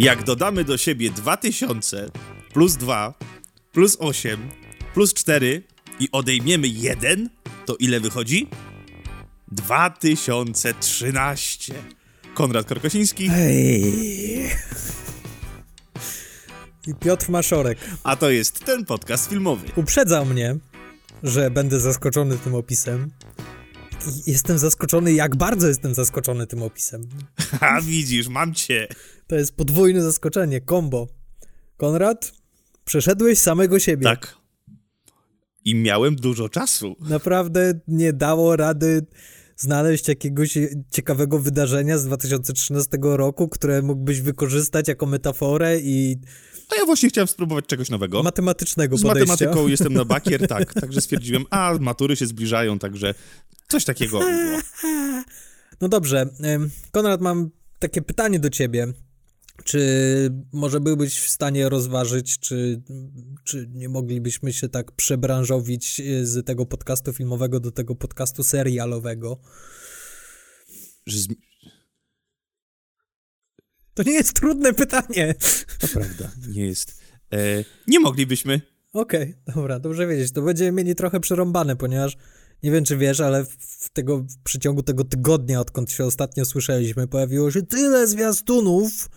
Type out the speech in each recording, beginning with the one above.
Jak dodamy do siebie 2000 plus 2 plus 8 plus 4 i odejmiemy 1, to ile wychodzi? 2013. Konrad Korkosiński. Hej. I Piotr Maszorek A to jest ten podcast filmowy. uprzedzał mnie, że będę zaskoczony tym opisem. I jestem zaskoczony, jak bardzo jestem zaskoczony tym opisem. A widzisz, mam cię. To jest podwójne zaskoczenie, combo. Konrad, przeszedłeś samego siebie. Tak. I miałem dużo czasu. Naprawdę nie dało rady znaleźć jakiegoś ciekawego wydarzenia z 2013 roku, które mógłbyś wykorzystać jako metaforę i A ja właśnie chciałem spróbować czegoś nowego. matematycznego Z podejścia. matematyką jestem na bakier, tak. Także stwierdziłem, a matury się zbliżają, także coś takiego. było. No dobrze, Konrad, mam takie pytanie do ciebie. Czy może byłbyś w stanie rozważyć, czy, czy nie moglibyśmy się tak przebranżowić y, z tego podcastu filmowego do tego podcastu serialowego? To nie jest trudne pytanie. To prawda, nie jest. E, nie moglibyśmy. Okej, dobra, dobrze wiedzieć. To będziemy mieli trochę przerąbane, ponieważ nie wiem, czy wiesz, ale w tego, w przeciągu tego tygodnia, odkąd się ostatnio słyszeliśmy, pojawiło się tyle zwiastunów,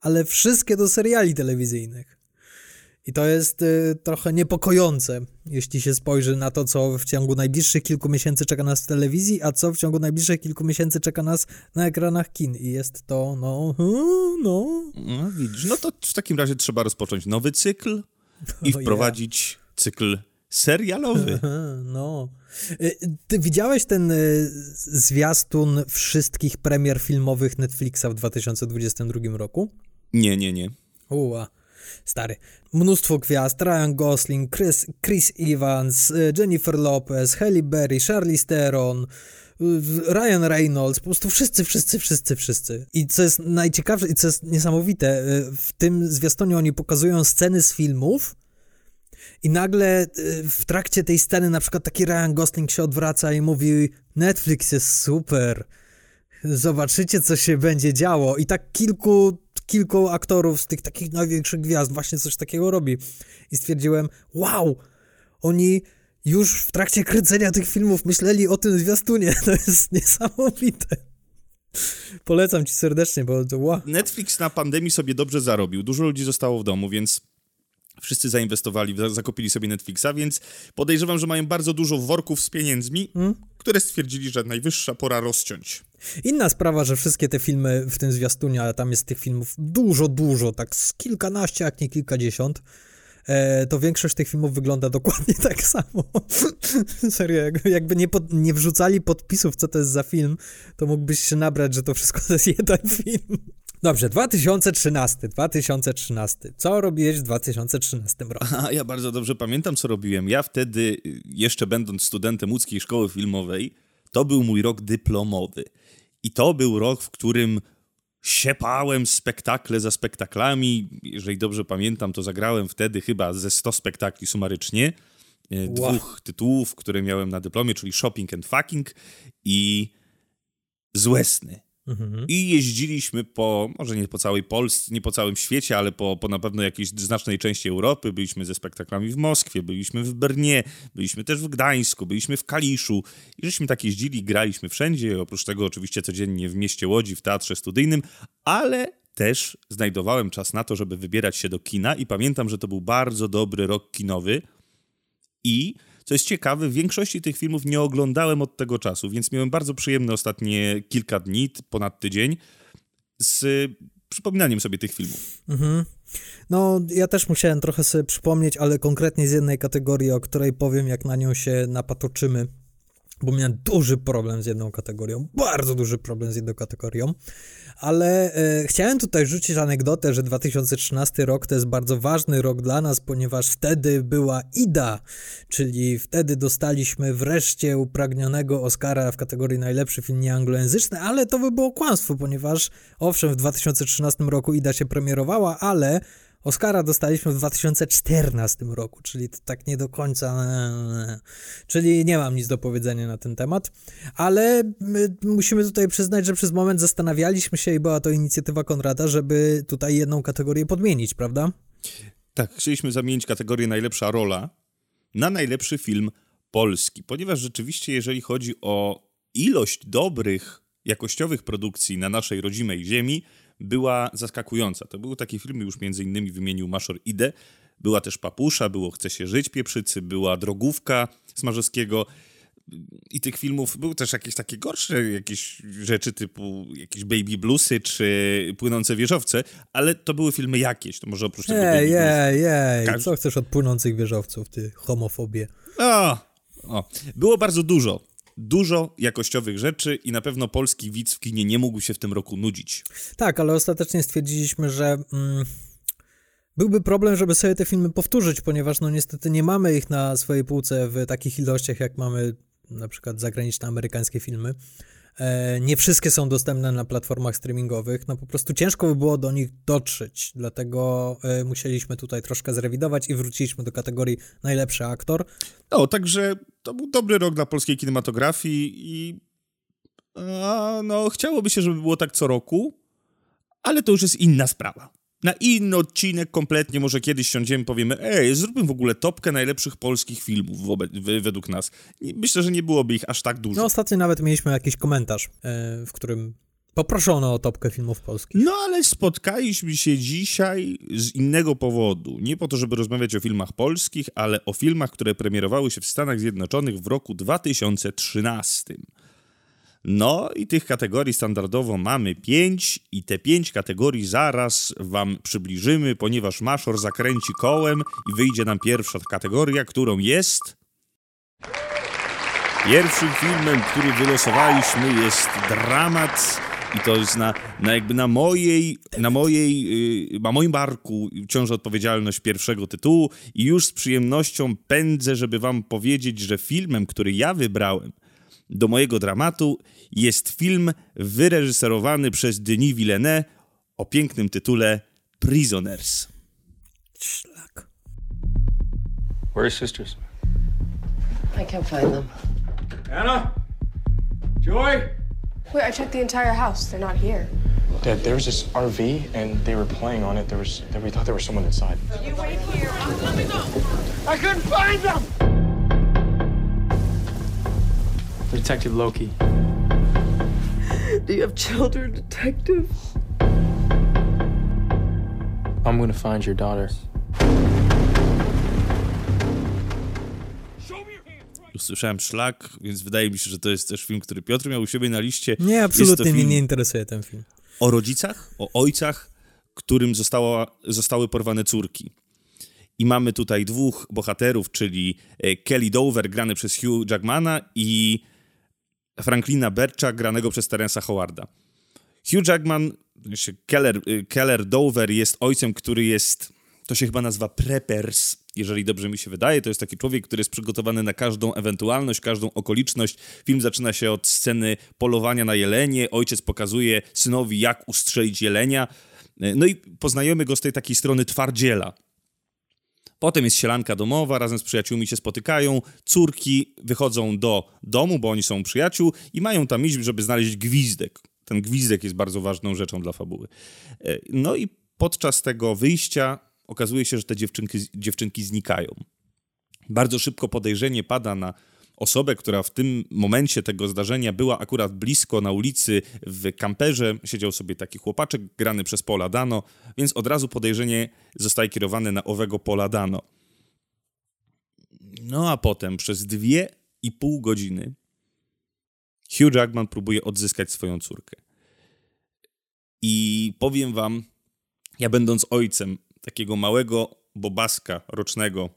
ale wszystkie do seriali telewizyjnych. I to jest y, trochę niepokojące, jeśli się spojrzy na to, co w ciągu najbliższych kilku miesięcy czeka nas w telewizji, a co w ciągu najbliższych kilku miesięcy czeka nas na ekranach kin. I jest to, no, no. No, widzisz, no to w takim razie trzeba rozpocząć nowy cykl i Oh, wprowadzić cykl serialowy. No. Y, Ty widziałeś ten y, zwiastun wszystkich premier filmowych Netflixa w 2022 roku? Nie, nie, nie. Uła, stary. Mnóstwo gwiazd, Ryan Gosling, Chris, Chris Evans, y, Jennifer Lopez, Halle Berry, Charlize Theron, y, Ryan Reynolds, po prostu wszyscy, wszyscy, wszyscy, wszyscy. I co jest najciekawsze i co jest niesamowite, y, w tym zwiastunie oni pokazują sceny z filmów, i nagle w trakcie tej sceny na przykład taki Ryan Gosling się odwraca i mówi Netflix jest super, zobaczycie co się będzie działo i tak kilku, kilku aktorów z tych takich największych gwiazd właśnie coś takiego robi i stwierdziłem wow, oni już w trakcie kręcenia tych filmów myśleli o tym zwiastunie, to jest niesamowite. Polecam ci serdecznie, bo to wow. Netflix na pandemii sobie dobrze zarobił. Dużo ludzi zostało w domu, więc wszyscy zainwestowali, za- zakupili sobie Netflixa, więc podejrzewam, że mają bardzo dużo worków z pieniędzmi, które stwierdzili, że najwyższa pora rozciąć. Inna sprawa, że wszystkie te filmy w tym zwiastunie, a tam jest tych filmów dużo, dużo, tak z kilkanaście, jak nie kilkadziesiąt, e, to większość tych filmów wygląda dokładnie tak samo. Serio, jak- jakby nie, pod, nie wrzucali podpisów, co to jest za film, to mógłbyś się nabrać, że to wszystko to jest jeden film. Dobrze, 2013, 2013. Co robiłeś w 2013 roku? Ja bardzo dobrze pamiętam, co robiłem. Ja wtedy, jeszcze będąc studentem łódzkiej szkoły filmowej, to był mój rok dyplomowy. I to był rok, w którym siepałem spektakle za spektaklami. Jeżeli dobrze pamiętam, to zagrałem wtedy chyba ze 100 spektakli sumarycznie. Wow. Dwóch tytułów, które miałem na dyplomie, czyli Shopping and Fucking i Złe sny. Mhm. I jeździliśmy po, może nie po całej Polsce, nie po całym świecie, ale po, po na pewno jakiejś znacznej części Europy. Byliśmy ze spektaklami w Moskwie, byliśmy w Brnie, byliśmy też w Gdańsku, byliśmy w Kaliszu. I żeśmy tak jeździli, graliśmy wszędzie, oprócz tego oczywiście codziennie w mieście Łodzi, w teatrze studyjnym, ale też znajdowałem czas na to, żeby wybierać się do kina i pamiętam, że to był bardzo dobry rok kinowy i co jest ciekawe, w większości tych filmów nie oglądałem od tego czasu, więc miałem bardzo przyjemne ostatnie kilka dni, ponad tydzień, z y, przypominaniem sobie tych filmów. Mhm. No, ja też musiałem trochę sobie przypomnieć, ale konkretnie z jednej kategorii, o której powiem, jak na nią się napatoczymy, bo miałem duży problem z jedną kategorią, bardzo duży problem z jedną kategorią, ale e, chciałem tutaj rzucić anegdotę, że 2013 rok to jest bardzo ważny rok dla nas, ponieważ wtedy była IDA, czyli wtedy dostaliśmy wreszcie upragnionego Oscara w kategorii najlepszy film nieanglojęzyczny, ale to by było kłamstwo, ponieważ owszem, w 2013 roku IDA się premierowała, ale Oscara dostaliśmy w 2014 roku, czyli to tak nie do końca. Czyli nie mam nic do powiedzenia na ten temat, ale musimy tutaj przyznać, że przez moment zastanawialiśmy się i była to inicjatywa Konrada, żeby tutaj jedną kategorię podmienić, prawda? Tak, chcieliśmy zamienić kategorię najlepsza rola na najlepszy film polski, ponieważ rzeczywiście, jeżeli chodzi o ilość dobrych, jakościowych produkcji na naszej rodzimej ziemi, była zaskakująca. To były takie filmy, już między innymi wymienił Maszor Ide, była też Papusza, było Chce się żyć pieprzycy, była Drogówka Smarzowskiego. I tych filmów były też jakieś takie gorsze jakieś rzeczy typu jakieś baby bluesy czy płynące wieżowce, ale to były filmy jakieś, to może oprócz tego Jej, jej, jej, co chcesz od płynących wieżowców, ty homofobie? O, o, było bardzo dużo dużo jakościowych rzeczy i na pewno polski widz w kinie nie mógł się w tym roku nudzić. Tak, ale ostatecznie stwierdziliśmy, że mm, byłby problem, żeby sobie te filmy powtórzyć, ponieważ no niestety nie mamy ich na swojej półce w takich ilościach, jak mamy na przykład zagraniczne amerykańskie filmy. E, nie wszystkie są dostępne na platformach streamingowych, no po prostu ciężko by było do nich dotrzeć, dlatego e, musieliśmy tutaj troszkę zrewidować i wróciliśmy do kategorii najlepszy aktor. No, także to był dobry rok dla polskiej kinematografii i a, no, chciałoby się, żeby było tak co roku, ale to już jest inna sprawa na inny odcinek kompletnie, może kiedyś siądziemy, powiemy, ej, zróbmy w ogóle topkę najlepszych polskich filmów według nas. Myślę, że nie byłoby ich aż tak dużo. No ostatnio nawet mieliśmy jakiś komentarz, yy, w którym poproszono o topkę filmów polskich. No ale spotkaliśmy się dzisiaj z innego powodu. Nie po to, żeby rozmawiać o filmach polskich, ale o filmach, które premierowały się w Stanach Zjednoczonych w roku 2013. No i tych kategorii standardowo mamy pięć i te pięć kategorii zaraz wam przybliżymy, ponieważ Maszor zakręci kołem i wyjdzie nam pierwsza kategoria, którą jest... Pierwszym filmem, który wylosowaliśmy jest dramat i to jest na, na jakby na mojej, na mojej, yy, na moim barku ciąży odpowiedzialność pierwszego tytułu i już z przyjemnością pędzę, żeby wam powiedzieć, że filmem, który ja wybrałem do mojego dramatu jest film wyreżyserowany przez Denis Villeneuve o pięknym tytule Prisoners. Szlak. Where are sisters? I can't find them. Anna? Joy? Wait, I checked the entire house. They're not here. Dad, there was this RV and they were playing on it. There was, we thought there was someone inside. You wait here. Let me go. I couldn't find them! Detective Loki. Do you have children, detective? I'm gonna find your daughter. Usłyszałem szlak, więc wydaje mi się, że to jest też film, który Piotr miał u siebie na liście. Nie, absolutnie mnie nie interesuje ten film. O rodzicach, o ojcach, którym została, zostały porwane córki. I mamy tutaj dwóch bohaterów, czyli e, Kelly Dover, grany przez Hugh Jackmana i Franklina Bercha, granego przez Terensa Howarda. Hugh Jackman, Keller, y, Keller Dover jest ojcem, który jest, to się chyba nazywa preppers, jeżeli dobrze mi się wydaje. To jest taki człowiek, który jest przygotowany na każdą ewentualność, każdą okoliczność. Film zaczyna się od sceny polowania na jelenie. Ojciec pokazuje synowi, jak ustrzelić jelenia. No i poznajemy go z tej takiej strony twardziela. Potem jest sielanka domowa, razem z przyjaciółmi się spotykają, córki wychodzą do domu, bo oni są przyjaciół i mają tam iść, żeby znaleźć gwizdek. Ten gwizdek jest bardzo ważną rzeczą dla fabuły. E, no i podczas tego wyjścia okazuje się, że te dziewczynki, dziewczynki znikają. Bardzo szybko podejrzenie pada na osobę, która w tym momencie tego zdarzenia była akurat blisko na ulicy w kamperze. Siedział sobie taki chłopaczek grany przez Pola Dano, więc od razu podejrzenie zostaje kierowane na owego Pola Dano. No a potem przez dwie i pół godziny Hugh Jackman próbuje odzyskać swoją córkę. I powiem wam, ja będąc ojcem takiego małego bobaska rocznego,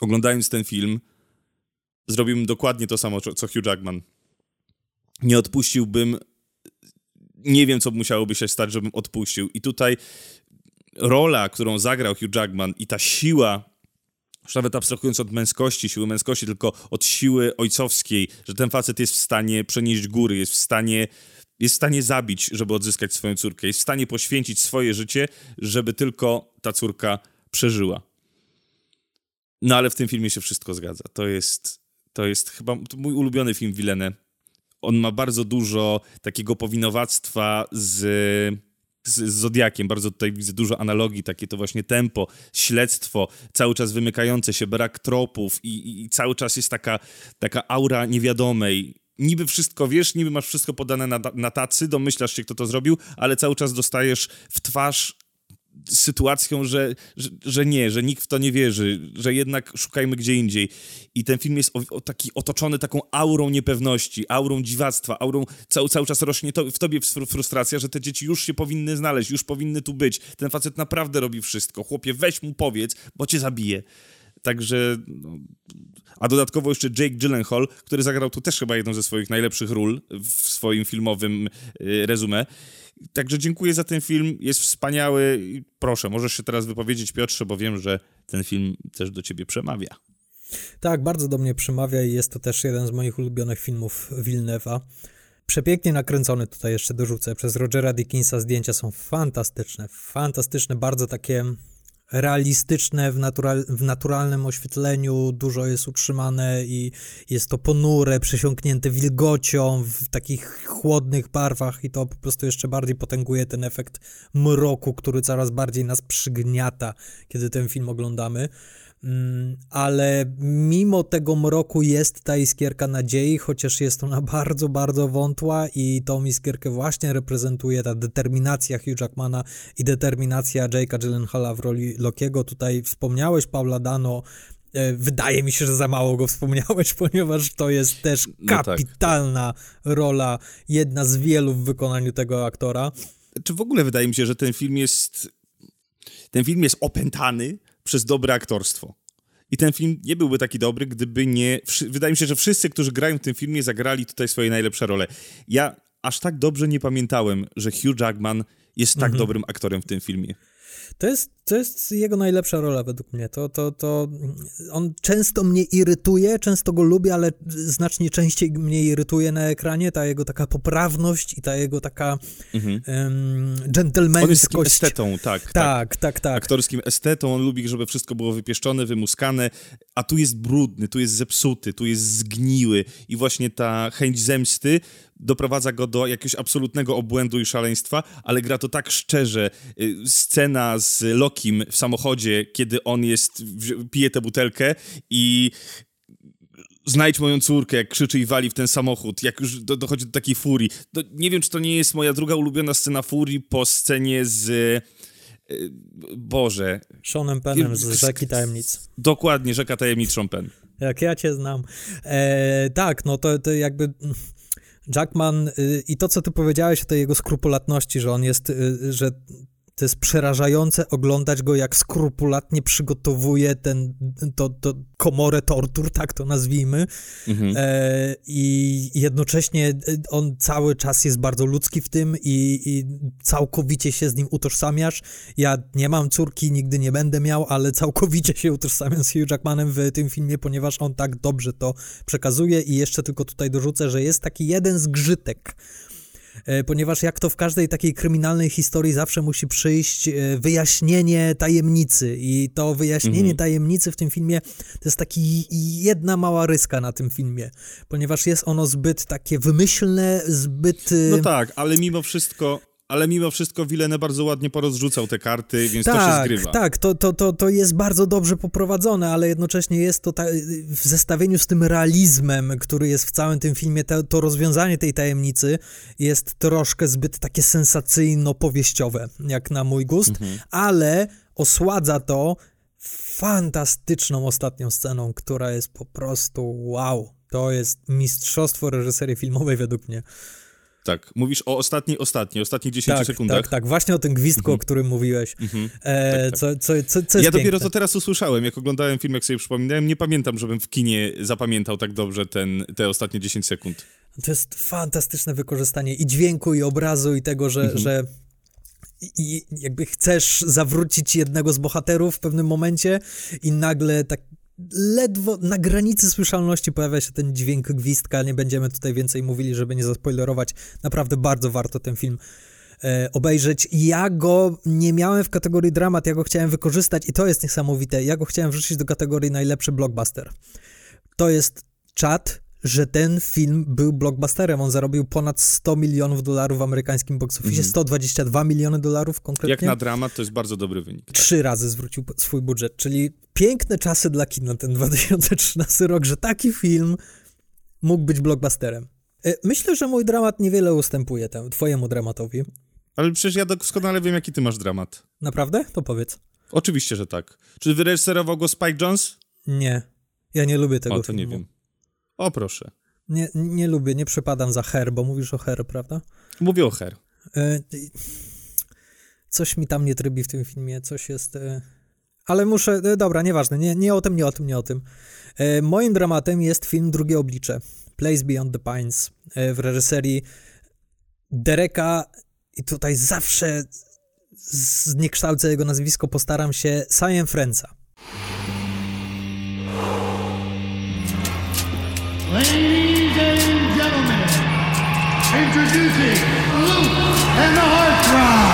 oglądając ten film, zrobiłbym dokładnie to samo, co Hugh Jackman. Nie odpuściłbym. Nie wiem, co musiałoby się stać, żebym odpuścił. I tutaj rola, którą zagrał Hugh Jackman i ta siła, już nawet abstrahując od męskości, siły męskości, tylko od siły ojcowskiej, że ten facet jest w stanie przenieść góry, jest w stanie, jest w stanie zabić, żeby odzyskać swoją córkę, jest w stanie poświęcić swoje życie, żeby tylko ta córka przeżyła. No ale w tym filmie się wszystko zgadza. To jest, to jest chyba mój ulubiony film Villeneuve. On ma bardzo dużo takiego powinowactwa z, z, z Zodiakiem. Bardzo tutaj widzę dużo analogii, takie to właśnie tempo, śledztwo, cały czas wymykające się, brak tropów i, i, i cały czas jest taka, taka aura niewiadomej niby wszystko wiesz, niby masz wszystko podane na, na tacy, domyślasz się, kto to zrobił, ale cały czas dostajesz w twarz sytuacją, że, że, że, nie, że nikt w to nie wierzy, że jednak szukajmy gdzie indziej. I ten film jest o, o taki otoczony taką aurą niepewności, aurą dziwactwa, aurą, cały, cały czas rośnie to, w tobie frustracja, że te dzieci już się powinny znaleźć, już powinny tu być. Ten facet naprawdę robi wszystko. Chłopie, weź mu powiedz, bo cię zabije. Także. No, a dodatkowo jeszcze Jake Gyllenhaal, który zagrał tu też chyba jedną ze swoich najlepszych ról w swoim filmowym y, rezumie. Także dziękuję za ten film, jest wspaniały. Proszę, możesz się teraz wypowiedzieć, Piotrze, bo wiem, że ten film też do ciebie przemawia. Tak, bardzo do mnie przemawia i jest to też jeden z moich ulubionych filmów Wilnewa. Przepięknie nakręcony tutaj jeszcze dorzucę przez Rogera Dickinsa. Zdjęcia są fantastyczne, fantastyczne, bardzo takie realistyczne w, natural, w naturalnym oświetleniu, dużo jest utrzymane i jest to ponure, przesiąknięte wilgocią w takich chłodnych barwach i to po prostu jeszcze bardziej potęguje ten efekt mroku, który coraz bardziej nas przygniata, kiedy ten film oglądamy. Mm, ale mimo tego mroku jest ta iskierka nadziei, chociaż jest ona bardzo, bardzo wątła i tą iskierkę właśnie reprezentuje ta determinacja Hugh Jackmana i determinacja Jake'a Gyllenhaala w roli Lokiego. Tutaj wspomniałeś Paula Dano, e, Wydaje mi się, że za mało go wspomniałeś, ponieważ to jest też kapitalna no tak. rola, jedna z wielu w wykonaniu tego aktora. Czy w ogóle wydaje mi się, że ten film jest. Ten film jest opętany przez dobre aktorstwo. I ten film nie byłby taki dobry, gdyby nie. Wydaje mi się, że wszyscy, którzy grają w tym filmie, zagrali tutaj swoje najlepsze role. Ja aż tak dobrze nie pamiętałem, że Hugh Jackman jest tak mhm. dobrym aktorem w tym filmie. To jest, to jest jego najlepsza rola według mnie. To, to, to on często mnie irytuje, często go lubię, ale znacznie częściej mnie irytuje na ekranie ta jego taka poprawność i ta jego taka mhm. um, dżentelmenskość. On jest takim estetą, tak, tak. Tak, tak, tak. Aktorskim estetą, on lubi, żeby wszystko było wypieszczone, wymuskane, a tu jest brudny, tu jest zepsuty, tu jest zgniły i właśnie ta chęć zemsty doprowadza go do jakiegoś absolutnego obłędu i szaleństwa, ale gra to tak szczerze. Y, scena z Lokim w samochodzie, kiedy on jest, pije tę butelkę i znajdź moją córkę, jak krzyczy i wali w ten samochód, jak już do, dochodzi do takiej furii. No, nie wiem, czy to nie jest moja druga ulubiona scena furii po scenie z... Y, Boże. Seanem Penem z Rzeki Tajemnic. Dokładnie, Rzeka Tajemnic Sean Penn. Jak ja cię znam. E, tak, no to, to jakby Jackman y, i to, co ty powiedziałeś o tej jego skrupulatności, że on jest, y, że to jest przerażające oglądać go, jak skrupulatnie przygotowuje ten, to, to komorę tortur, tak to nazwijmy. Mhm. E, I jednocześnie e, on cały czas jest bardzo ludzki w tym i, i, całkowicie się z nim utożsamiasz. Ja nie mam córki, nigdy nie będę miał, ale całkowicie się utożsamiam z Hugh Jackmanem w tym filmie, ponieważ on tak dobrze to przekazuje i jeszcze tylko tutaj dorzucę, że jest taki jeden zgrzytek ponieważ jak to w każdej takiej kryminalnej historii zawsze musi przyjść e, wyjaśnienie tajemnicy i to wyjaśnienie mhm. tajemnicy w tym filmie to jest taki jedna mała ryska na tym filmie, ponieważ jest ono zbyt takie wymyślne, zbyt... E, no tak, ale mimo wszystko ale mimo wszystko Wilene bardzo ładnie porozrzucał te karty, więc tak, to się zgrywa. Tak, to, to, to, to jest bardzo dobrze poprowadzone, ale jednocześnie jest to ta, w zestawieniu z tym realizmem, który jest w całym tym filmie, to, to rozwiązanie tej tajemnicy jest troszkę zbyt takie sensacyjno-powieściowe, jak na mój gust, mhm. ale osładza to fantastyczną ostatnią sceną, która jest po prostu wow. To jest mistrzostwo reżyserii filmowej według mnie. Tak, mówisz o ostatniej, ostatniej, ostatnich 10 tak, sekundach. Tak, tak, właśnie o tym gwizdku, mhm. o którym mówiłeś. Mhm. E, tak, tak. Co, co, co, co ja piękne. dopiero to teraz usłyszałem, jak oglądałem film, jak sobie przypominałem, nie pamiętam, żebym w kinie zapamiętał tak dobrze ten, te ostatnie 10 sekund. To jest fantastyczne wykorzystanie i dźwięku, i obrazu, i tego, że, mhm. że i jakby chcesz zawrócić jednego z bohaterów w pewnym momencie i nagle tak ledwo na granicy słyszalności pojawia się ten dźwięk gwizdka. Nie będziemy tutaj więcej mówili, żeby nie zaspoilerować. Naprawdę bardzo warto ten film e, obejrzeć. Ja go nie miałem w kategorii dramat, ja go chciałem wykorzystać i to jest niesamowite. Ja go chciałem wrzucić do kategorii najlepszy blockbuster. To jest czat, że ten film był blockbusterem. On zarobił ponad 100 milionów dolarów w amerykańskim box office, 122 miliony dolarów konkretnie. Jak na dramat to jest bardzo dobry wynik. Tak. Trzy razy zwrócił swój budżet, czyli piękne czasy dla kina ten 2013 rok, że taki film mógł być blockbusterem. E, Myślę, że mój dramat niewiele ustępuje temu, twojemu dramatowi. Ale przecież ja doskonale wiem, jaki ty masz dramat. Naprawdę? To powiedz. Oczywiście, że tak. Czy wyreżyserował go Spike Jones? Nie. Ja nie lubię tego O, to filmu. nie wiem. O, proszę. Nie, nie lubię, nie przepadam za Her, bo mówisz o Her, prawda? Mówię o Her. E, Coś mi tam nie trybi w tym filmie, coś jest... e, Ale muszę... e, Dobra, nieważne, nie, nie o tym, nie o tym, nie o tym. Moim dramatem jest film Drugie Oblicze, Place Beyond the Pines, w reżyserii Dereka i tutaj zawsze zniekształcę jego nazwisko, postaram się, Cyan Frenza. Ladies and gentlemen, introducing Luke and the Heartthrob.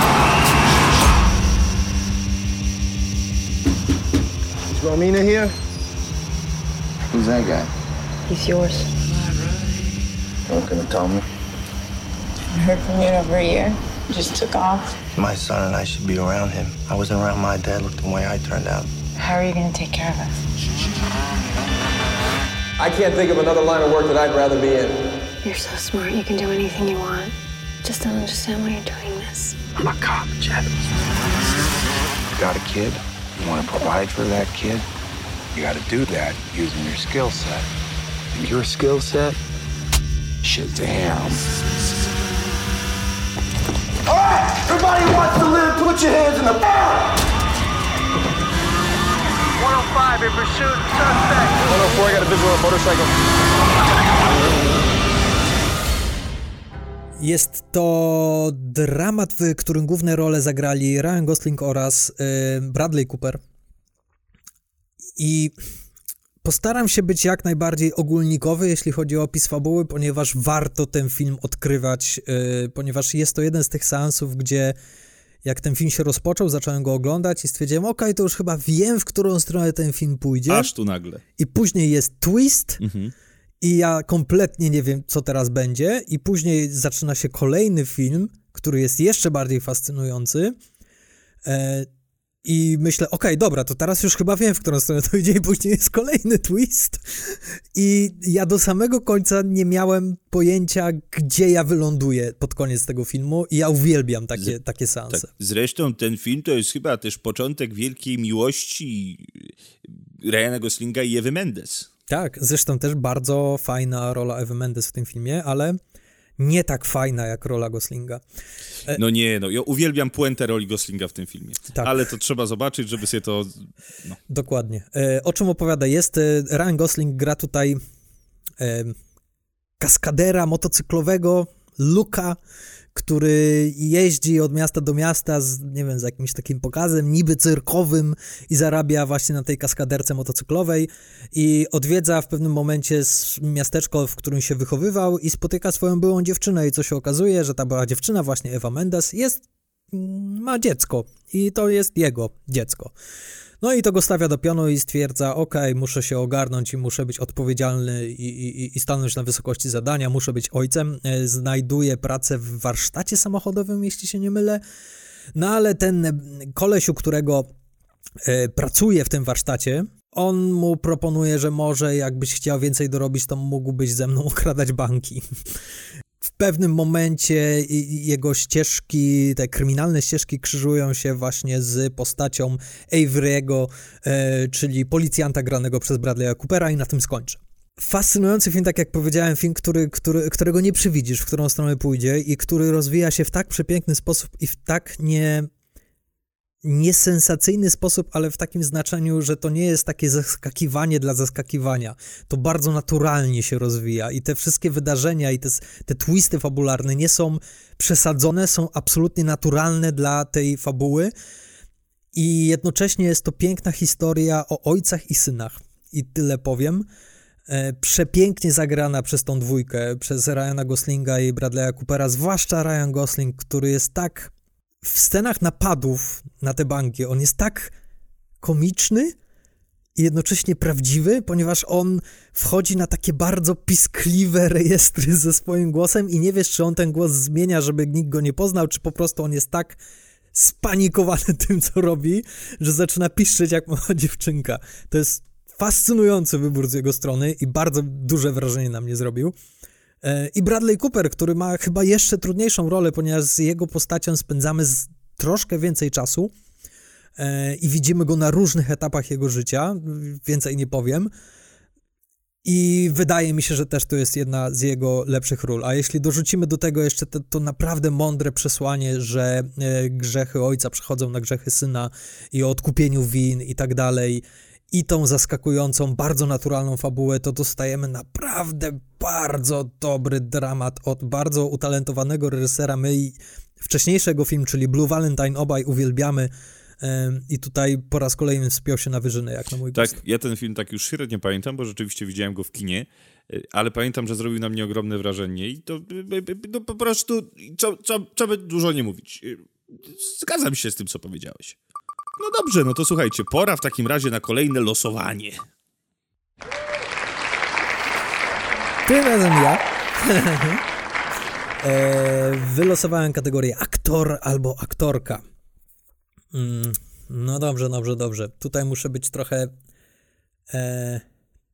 Is Romina here? Who's that guy? He's yours. You're not gonna tell me. I heard from you in over a year. Just took off. My son and I should be around him. I wasn't around my dad. Look the way I turned out. How are you going to take care of us? I can't think of another line of work that I'd rather be in. You're so smart. You can do anything you want. Just don't understand why you're doing this. I'm a cop, Jet. You got a kid? You want to provide for that kid? You got to do that using your skill set. And your skill set? Shit to him. All right, everybody wants to live, put your hands in the air. 105 in pursuit of suspect. 104, I got a visual on motorcycle. Jest to dramat, w którym główne role zagrali Ryan Gosling oraz y, Bradley Cooper. I postaram się być jak najbardziej ogólnikowy, jeśli chodzi o opis fabuły, ponieważ warto ten film odkrywać, y, ponieważ jest to jeden z tych seansów, gdzie jak ten film się rozpoczął, zacząłem go oglądać i stwierdziłem, okej, to już chyba wiem, w którą stronę ten film pójdzie. Aż tu nagle. I później jest twist, Mhm. i ja kompletnie nie wiem, co teraz będzie, i później zaczyna się kolejny film, który jest jeszcze bardziej fascynujący. E, I myślę, okej, dobra, to teraz już chyba wiem, w którą stronę to idzie, i później jest kolejny twist. I ja do samego końca nie miałem pojęcia, gdzie ja wyląduję pod koniec tego filmu, i ja uwielbiam takie, takie seanse. Tak. Zresztą ten film to jest chyba też początek wielkiej miłości Ryana Goslinga i Ewy Mendes. Tak, zresztą też bardzo fajna rola Ewy Mendes w tym filmie, ale nie tak fajna jak rola Goslinga. E- No nie, no ja uwielbiam puentę roli Goslinga w tym filmie. Tak. Ale to trzeba zobaczyć, żeby sobie to... No. Dokładnie. E, o czym opowiada? Jest, e, Ryan Gosling gra tutaj kaskadera motocyklowego, Luka, który jeździ od miasta do miasta z, nie wiem, z jakimś takim pokazem niby cyrkowym i zarabia właśnie na tej kaskaderce motocyklowej i odwiedza w pewnym momencie miasteczko, w którym się wychowywał i spotyka swoją byłą dziewczynę i co się okazuje, że ta była dziewczyna, właśnie Ewa Mendes, jest, mm, ma dziecko i to jest jego dziecko. No i to go stawia do pionu i stwierdza, okej, muszę się ogarnąć i muszę być odpowiedzialny i, i, i stanąć na wysokości zadania, muszę być ojcem. E, Znajduje pracę w warsztacie samochodowym, jeśli się nie mylę. No ale ten e, koleś, u którego e, pracuje w tym warsztacie, on mu proponuje, że może jakbyś chciał więcej dorobić, to mógłbyś ze mną okradać banki. Pewnym momencie jego ścieżki, te kryminalne ścieżki krzyżują się właśnie z postacią Avery'ego, e, czyli policjanta granego przez Bradley'a Coopera i na tym skończę. Fascynujący film, tak jak powiedziałem, film, który, który, którego nie przewidzisz, w którą stronę pójdzie i który rozwija się w tak przepiękny sposób i w tak nie niesensacyjny sposób, ale w takim znaczeniu, że to nie jest takie zaskakiwanie dla zaskakiwania. To bardzo naturalnie się rozwija i te wszystkie wydarzenia i te, te twisty fabularne nie są przesadzone, są absolutnie naturalne dla tej fabuły i jednocześnie jest to piękna historia o ojcach i synach. I tyle powiem. E, przepięknie zagrana przez tą dwójkę, przez Ryana Goslinga i Bradley'a Coopera, zwłaszcza Ryan Gosling, który jest tak w scenach napadów na te banki, on jest tak komiczny i jednocześnie prawdziwy, ponieważ on wchodzi na takie bardzo piskliwe rejestry ze swoim głosem i nie wiesz, czy on ten głos zmienia, żeby nikt go nie poznał, czy po prostu on jest tak spanikowany tym, co robi, że zaczyna piszczeć jak mała dziewczynka. To jest fascynujący wybór z jego strony i bardzo duże wrażenie na mnie zrobił. E, I Bradley Cooper, który ma chyba jeszcze trudniejszą rolę, ponieważ z jego postacią spędzamy troszkę więcej czasu e, i widzimy go na różnych etapach jego życia, więcej nie powiem. I wydaje mi się, że też to jest jedna z jego lepszych ról. A jeśli dorzucimy do tego jeszcze to, naprawdę mądre przesłanie, że e, grzechy ojca przechodzą na grzechy syna i o odkupieniu win i tak dalej, i tą zaskakującą, bardzo naturalną fabułę, to dostajemy naprawdę bardzo dobry dramat od bardzo utalentowanego reżysera. My wcześniejszego film, czyli Blue Valentine, obaj uwielbiamy. I tutaj po raz kolejny wspiął się na wyżyny, jak na mój tak, gust. Tak, ja ten film tak już średnio pamiętam, bo rzeczywiście widziałem go w kinie, e, ale pamiętam, że zrobił na mnie ogromne wrażenie i to no, po prostu, co by dużo nie mówić. E, zgadzam się z tym, co powiedziałeś. No dobrze, no to słuchajcie, pora w takim razie na kolejne losowanie. Tym razem ja. e, wylosowałem kategorię aktor albo aktorka. Mm, no dobrze, dobrze, dobrze. Tutaj muszę być trochę e,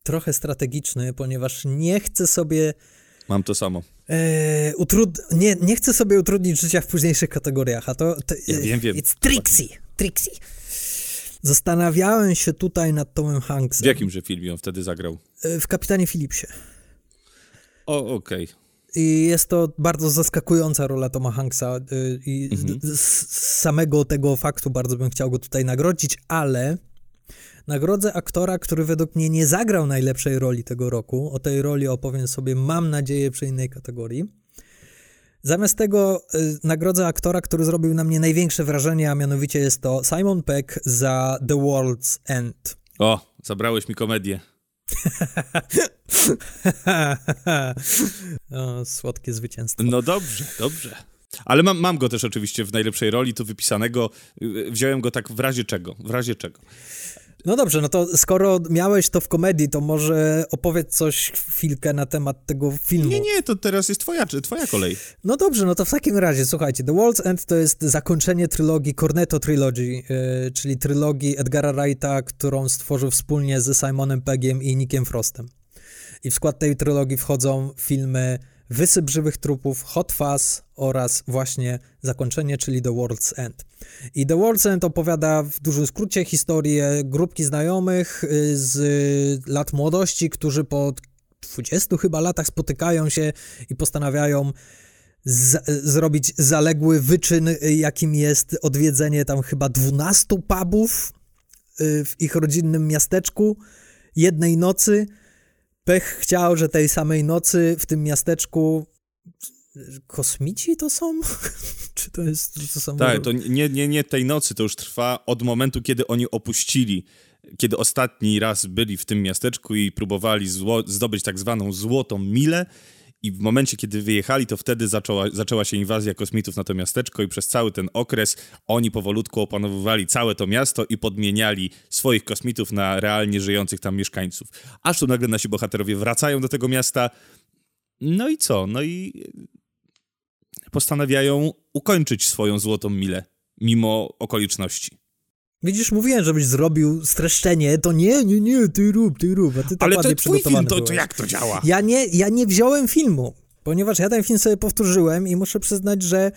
trochę strategiczny, ponieważ nie chcę sobie Mam to samo. E, utrud... nie, nie chcę sobie utrudnić życia w późniejszych kategoriach, a to... to ja wiem, wiem. It's tricksy, tricksy. Zastanawiałem się tutaj nad Tomem Hanksem. W jakimże filmie on wtedy zagrał? E, w Kapitanie Philipsie. O, okej. Okay. I jest to bardzo zaskakująca rola Toma Hanksa e, i mhm. z, z samego tego faktu bardzo bym chciał go tutaj nagrodzić, ale nagrodzę aktora, który według mnie nie zagrał najlepszej roli tego roku. O tej roli opowiem sobie, mam nadzieję, przy innej kategorii. Zamiast tego y, nagrodzę aktora, który zrobił na mnie największe wrażenie, a mianowicie jest to Simon Peck za The World's End. O, zabrałeś mi komedię. o, słodkie zwycięstwo. No dobrze, dobrze. Ale mam, mam go też oczywiście w najlepszej roli, tu wypisanego. Y, wziąłem go tak w razie czego, w razie czego. No dobrze, no to skoro miałeś to w komedii, to może opowiedz coś chwilkę na temat tego filmu. Nie, nie, to teraz jest twoja, twoja kolej. No dobrze, no to w takim razie, słuchajcie, The World's End to jest zakończenie trylogii Cornetto Trilogy, yy, czyli trylogii Edgara Wrighta, którą stworzył wspólnie ze Simonem Peggiem i Nickiem Frostem. I w skład tej trylogii wchodzą filmy Wysyp żywych trupów, Hot Fuzz oraz właśnie zakończenie, czyli The World's End. I The World's End opowiada w dużym skrócie historię grupki znajomych y, z lat młodości, którzy po 20 chyba latach spotykają się i postanawiają z, zrobić zaległy wyczyn, jakim jest odwiedzenie tam chyba 12 pubów y, w ich rodzinnym miasteczku jednej nocy Pech chciał, że tej samej nocy w tym miasteczku kosmici to są? Czy to jest... To są tak, to nie, nie, nie tej nocy, to już trwa od momentu, kiedy oni opuścili, kiedy ostatni raz byli w tym miasteczku i próbowali zło, zdobyć tak zwaną złotą milę i w momencie, kiedy wyjechali, to wtedy zaczęła, zaczęła się inwazja kosmitów na to miasteczko i przez cały ten okres oni powolutku opanowywali całe to miasto i podmieniali swoich kosmitów na realnie żyjących tam mieszkańców. Aż tu nagle nasi bohaterowie wracają do tego miasta. No i co? No i postanawiają ukończyć swoją złotą milę, mimo okoliczności. Widzisz, mówiłem, żebyś zrobił streszczenie, to nie, nie, nie, ty rób, ty rób, a ty tak Ale to twój film, to, to jak to działa? Ja nie, ja nie wziąłem filmu, ponieważ ja ten film sobie powtórzyłem i muszę przyznać, że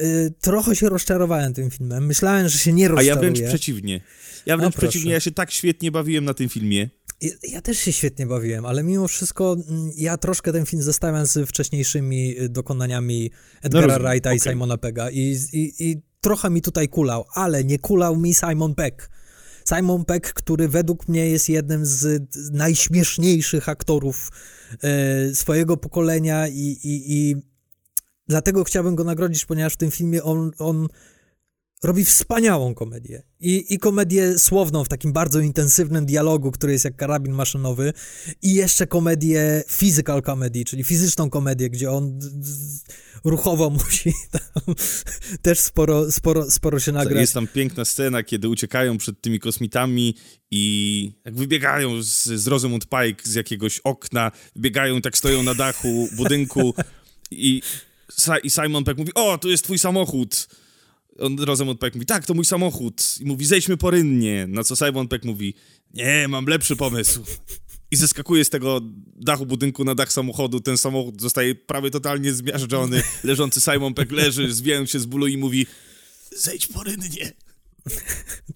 y, trochę się rozczarowałem tym filmem. Myślałem, że się nie rozczaruję. A ja wręcz przeciwnie. Ja wręcz no, przeciwnie, ja się tak świetnie bawiłem na tym filmie. Ja, ja, też się świetnie bawiłem, ale mimo wszystko mm, ja troszkę ten film zestawiam z wcześniejszymi y, dokonaniami Edgara no, Wrighta okay. i Simona Pega i, i, i trochę mi tutaj kulał, ale nie kulał mi Simon Peck. Simon Peck, który według mnie jest jednym z najśmieszniejszych aktorów e, swojego pokolenia i, i, i dlatego chciałbym go nagrodzić, ponieważ w tym filmie on, on robi wspaniałą komedię. I, I komedię słowną w takim bardzo intensywnym dialogu, który jest jak karabin maszynowy, i jeszcze komedię physical comedy, czyli fizyczną komedię, gdzie on ruchowo musi tam też sporo, sporo, sporo się nagrać. Jest tam piękna scena, kiedy uciekają przed tymi kosmitami i jak wybiegają z, z Rosamund Pike z jakiegoś okna, wybiegają tak stoją na dachu budynku i, i Simon Peck mówi, o, tu jest twój samochód on Rosamund Peck mówi, tak, to mój samochód. I mówi, zejdźmy porynnie. Na co Simon Peck mówi, nie, mam lepszy pomysł. I zeskakuje z tego dachu budynku na dach samochodu. Ten samochód zostaje prawie totalnie zmiażdżony. Leżący Simon Peck leży, zwijając się z bólu i mówi, zejdź porynnie.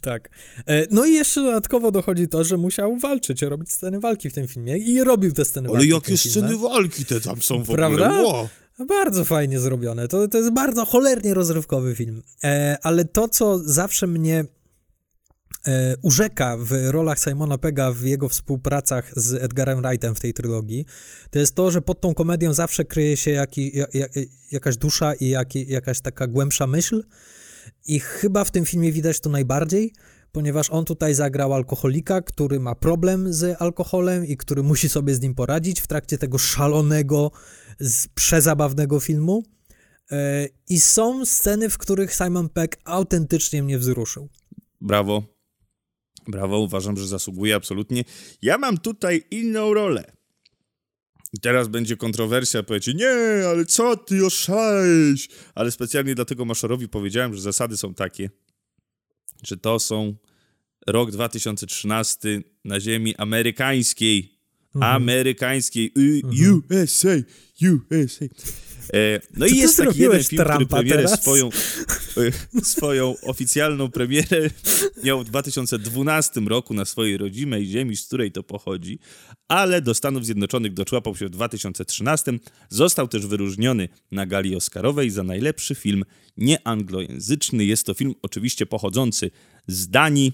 tak. E, no i jeszcze dodatkowo dochodzi to, że musiał walczyć, robić sceny walki w tym filmie i robił te sceny Ale walki. Ale jakie sceny walki te tam są w Prawda? ogóle? Wow. Bardzo fajnie zrobione. To, to jest bardzo cholernie rozrywkowy film. E, ale to, co zawsze mnie e, urzeka w rolach Simona Pega w jego współpracach z Edgarem Wrightem w tej trylogii, to jest to, że pod tą komedią zawsze kryje się jaki, jak, jakaś dusza i jaki, jakaś taka głębsza myśl. I chyba w tym filmie widać to najbardziej, ponieważ on tutaj zagrał alkoholika, który ma problem z alkoholem i który musi sobie z nim poradzić w trakcie tego szalonego, przezabawnego filmu. E, I są sceny, w których Simon Peck autentycznie mnie wzruszył. Brawo. Brawo, uważam, że zasługuje absolutnie. Ja mam tutaj inną rolę. I teraz będzie kontrowersja, powiecie, nie, ale co ty oszalałeś? Ale specjalnie dlatego Maszorowi powiedziałem, że zasady są takie, że to są rok 2013 na ziemi amerykańskiej. Mhm. Amerykańskiej. mhm. USA, USA. E, no i jest taki jeden film, który premierę swoją, e, swoją oficjalną premierę miał w 2012 roku na swojej rodzimej ziemi, z której to pochodzi, ale do Stanów Zjednoczonych doczłapał się w 2013. Został też wyróżniony na gali Oscarowej za najlepszy film nieanglojęzyczny. Jest to film oczywiście pochodzący z Danii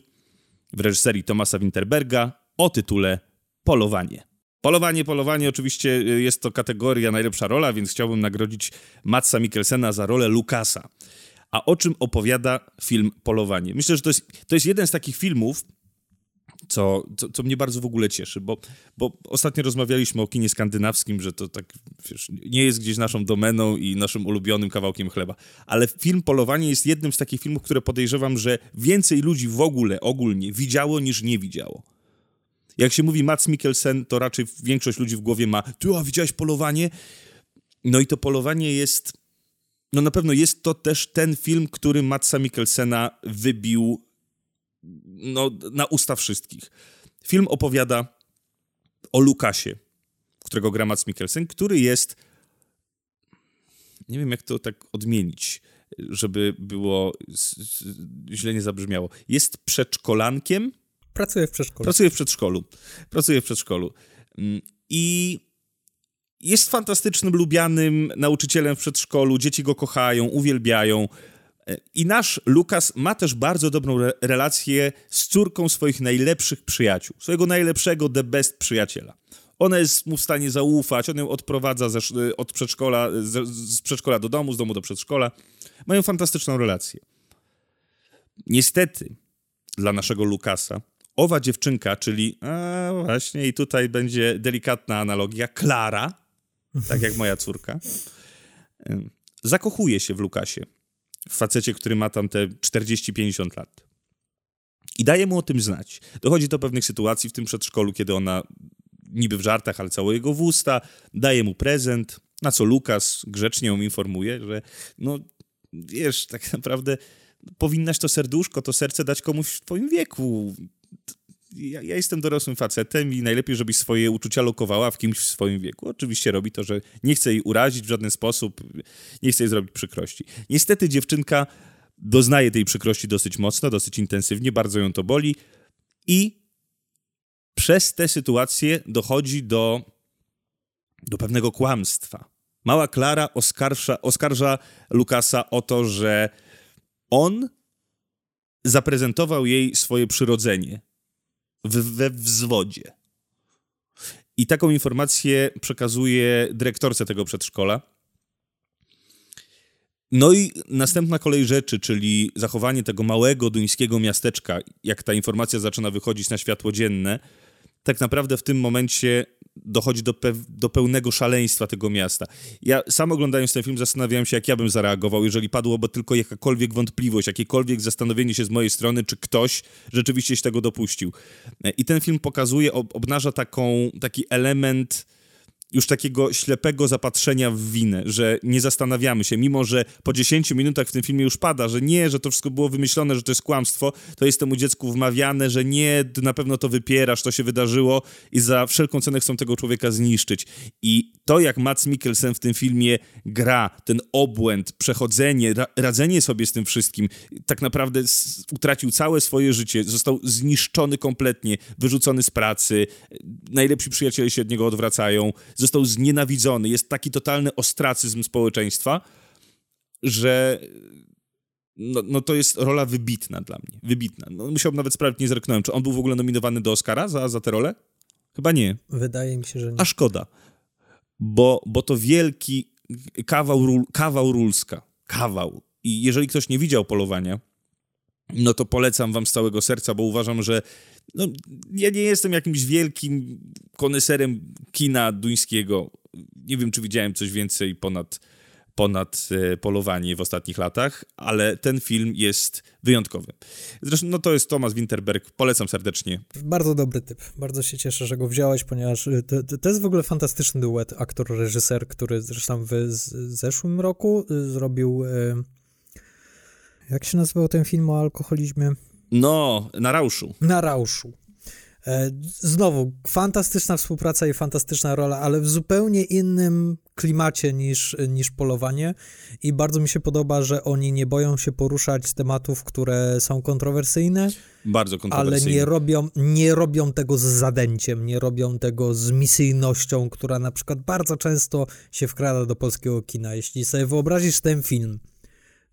w reżyserii Tomasa Winterberga o tytule Polowanie. Polowanie, polowanie, oczywiście y, jest to kategoria najlepsza rola, więc chciałbym nagrodzić Matsa Mikkelsena za rolę Lukasa. A o czym opowiada film Polowanie? Myślę, że to jest, to jest jeden z takich filmów, co, co, co, mnie bardzo w ogóle cieszy, bo, bo ostatnio rozmawialiśmy o kinie skandynawskim, że to tak, wiesz, nie jest gdzieś naszą domeną i naszym ulubionym kawałkiem chleba, ale film Polowanie jest jednym z takich filmów, które podejrzewam, że więcej ludzi w ogóle, ogólnie widziało niż nie widziało. Jak się mówi Mats Mikkelsen, to raczej większość ludzi w głowie ma, ty, a widziałeś polowanie? No i to polowanie jest, no na pewno jest to też ten film, który Matsa Mikkelsena wybił no, na usta wszystkich. Film opowiada o Lukasie, którego gra Mats Mikkelsen, który jest, nie wiem jak to tak odmienić, żeby było źle nie zabrzmiało. Jest przedszkolankiem, Pracuję w przedszkolu. Pracuję w przedszkolu. Pracuję w przedszkolu. Mm, I jest fantastycznym, lubianym nauczycielem w przedszkolu. Dzieci go kochają, uwielbiają. I nasz Lukas ma też bardzo dobrą re relację z córką swoich najlepszych przyjaciół, swojego najlepszego, the best przyjaciela. Ona jest mu w stanie zaufać, on ją odprowadza ze, od przedszkola, z, z przedszkola do domu, z domu do przedszkola. Mają fantastyczną relację. Niestety, dla naszego Lukasa, owa dziewczynka, czyli a właśnie i tutaj będzie delikatna analogia, Klara, tak jak moja córka, zakochuje się w Lukasie, w facecie, który ma tam te 40-50 lat. I daje mu o tym znać. Dochodzi do pewnych sytuacji w tym przedszkolu, kiedy ona niby w żartach, ale cało jego w usta, daje mu prezent, na co Lukas grzecznie ją informuje, że no wiesz, tak naprawdę powinnaś to serduszko, to serce dać komuś w twoim wieku ja, ja, jestem dorosłym facetem i najlepiej, żebyś swoje uczucia lokowała w kimś w swoim wieku. Oczywiście robi to, że nie chce jej urazić w żaden sposób, nie chce jej zrobić przykrości. Niestety dziewczynka doznaje tej przykrości dosyć mocno, dosyć intensywnie, bardzo ją to boli i przez tę sytuację dochodzi do, do pewnego kłamstwa. Mała Klara oskarża, oskarża Lukasa o to, że on zaprezentował jej swoje przyrodzenie, w, we wzwodzie. I taką informację przekazuje dyrektorce tego przedszkola. No i następna kolej rzeczy, czyli zachowanie tego małego duńskiego miasteczka, jak ta informacja zaczyna wychodzić na światło dzienne, tak naprawdę w tym momencie dochodzi do, pe do pełnego szaleństwa tego miasta. Ja sam oglądając ten film zastanawiałem się, jak ja bym zareagował, jeżeli padłoby tylko jakakolwiek wątpliwość, jakiekolwiek zastanowienie się z mojej strony, czy ktoś rzeczywiście się tego dopuścił. I ten film pokazuje, ob obnaża taką, taki element już takiego ślepego zapatrzenia w winę, że nie zastanawiamy się, mimo że po 10 minutach w tym filmie już pada, że nie, że to wszystko było wymyślone, że to jest kłamstwo, to jest temu dziecku wmawiane, że nie, na pewno to wypierasz, to się wydarzyło i za wszelką cenę chcą tego człowieka zniszczyć. I to, jak Mats Mikkelsen w tym filmie gra, ten obłęd, przechodzenie, ra radzenie sobie z tym wszystkim, tak naprawdę utracił całe swoje życie, został zniszczony kompletnie, wyrzucony z pracy, najlepsi przyjaciele się od niego odwracają, został znienawidzony, jest taki totalny ostracyzm społeczeństwa, że no, no to jest rola wybitna dla mnie, wybitna. No, musiałbym nawet sprawdzić, nie zerknąłem, czy on był w ogóle nominowany do Oscara za, za tę rolę? Chyba nie. Wydaje mi się, że nie. A szkoda, bo, bo to wielki kawał, kawał rulska, kawał. I jeżeli ktoś nie widział polowania, no to polecam wam z całego serca, bo uważam, że no, ja nie jestem jakimś wielkim koneserem kina duńskiego. Nie wiem, czy widziałem coś więcej ponad, ponad e, polowanie w ostatnich latach, ale ten film jest wyjątkowy. Zresztą, no to jest Thomas Winterberg, polecam serdecznie. Bardzo dobry typ. Bardzo się cieszę, że go wziąłeś, ponieważ e, to, to jest w ogóle fantastyczny duet aktor-reżyser, który zresztą w zeszłym roku e, zrobił... Jak się nazywał ten film o alkoholizmie? No, na Rauszu. Na Rauszu. E, znowu, fantastyczna współpraca i fantastyczna rola, ale w zupełnie innym klimacie niż, niż polowanie. I bardzo mi się podoba, że oni nie boją się poruszać tematów, które są kontrowersyjne. Bardzo kontrowersyjne. Ale nie robią, nie robią tego z zadęciem, nie robią tego z misyjnością, która na przykład bardzo często się wkrada do polskiego kina. Jeśli sobie wyobrazisz ten film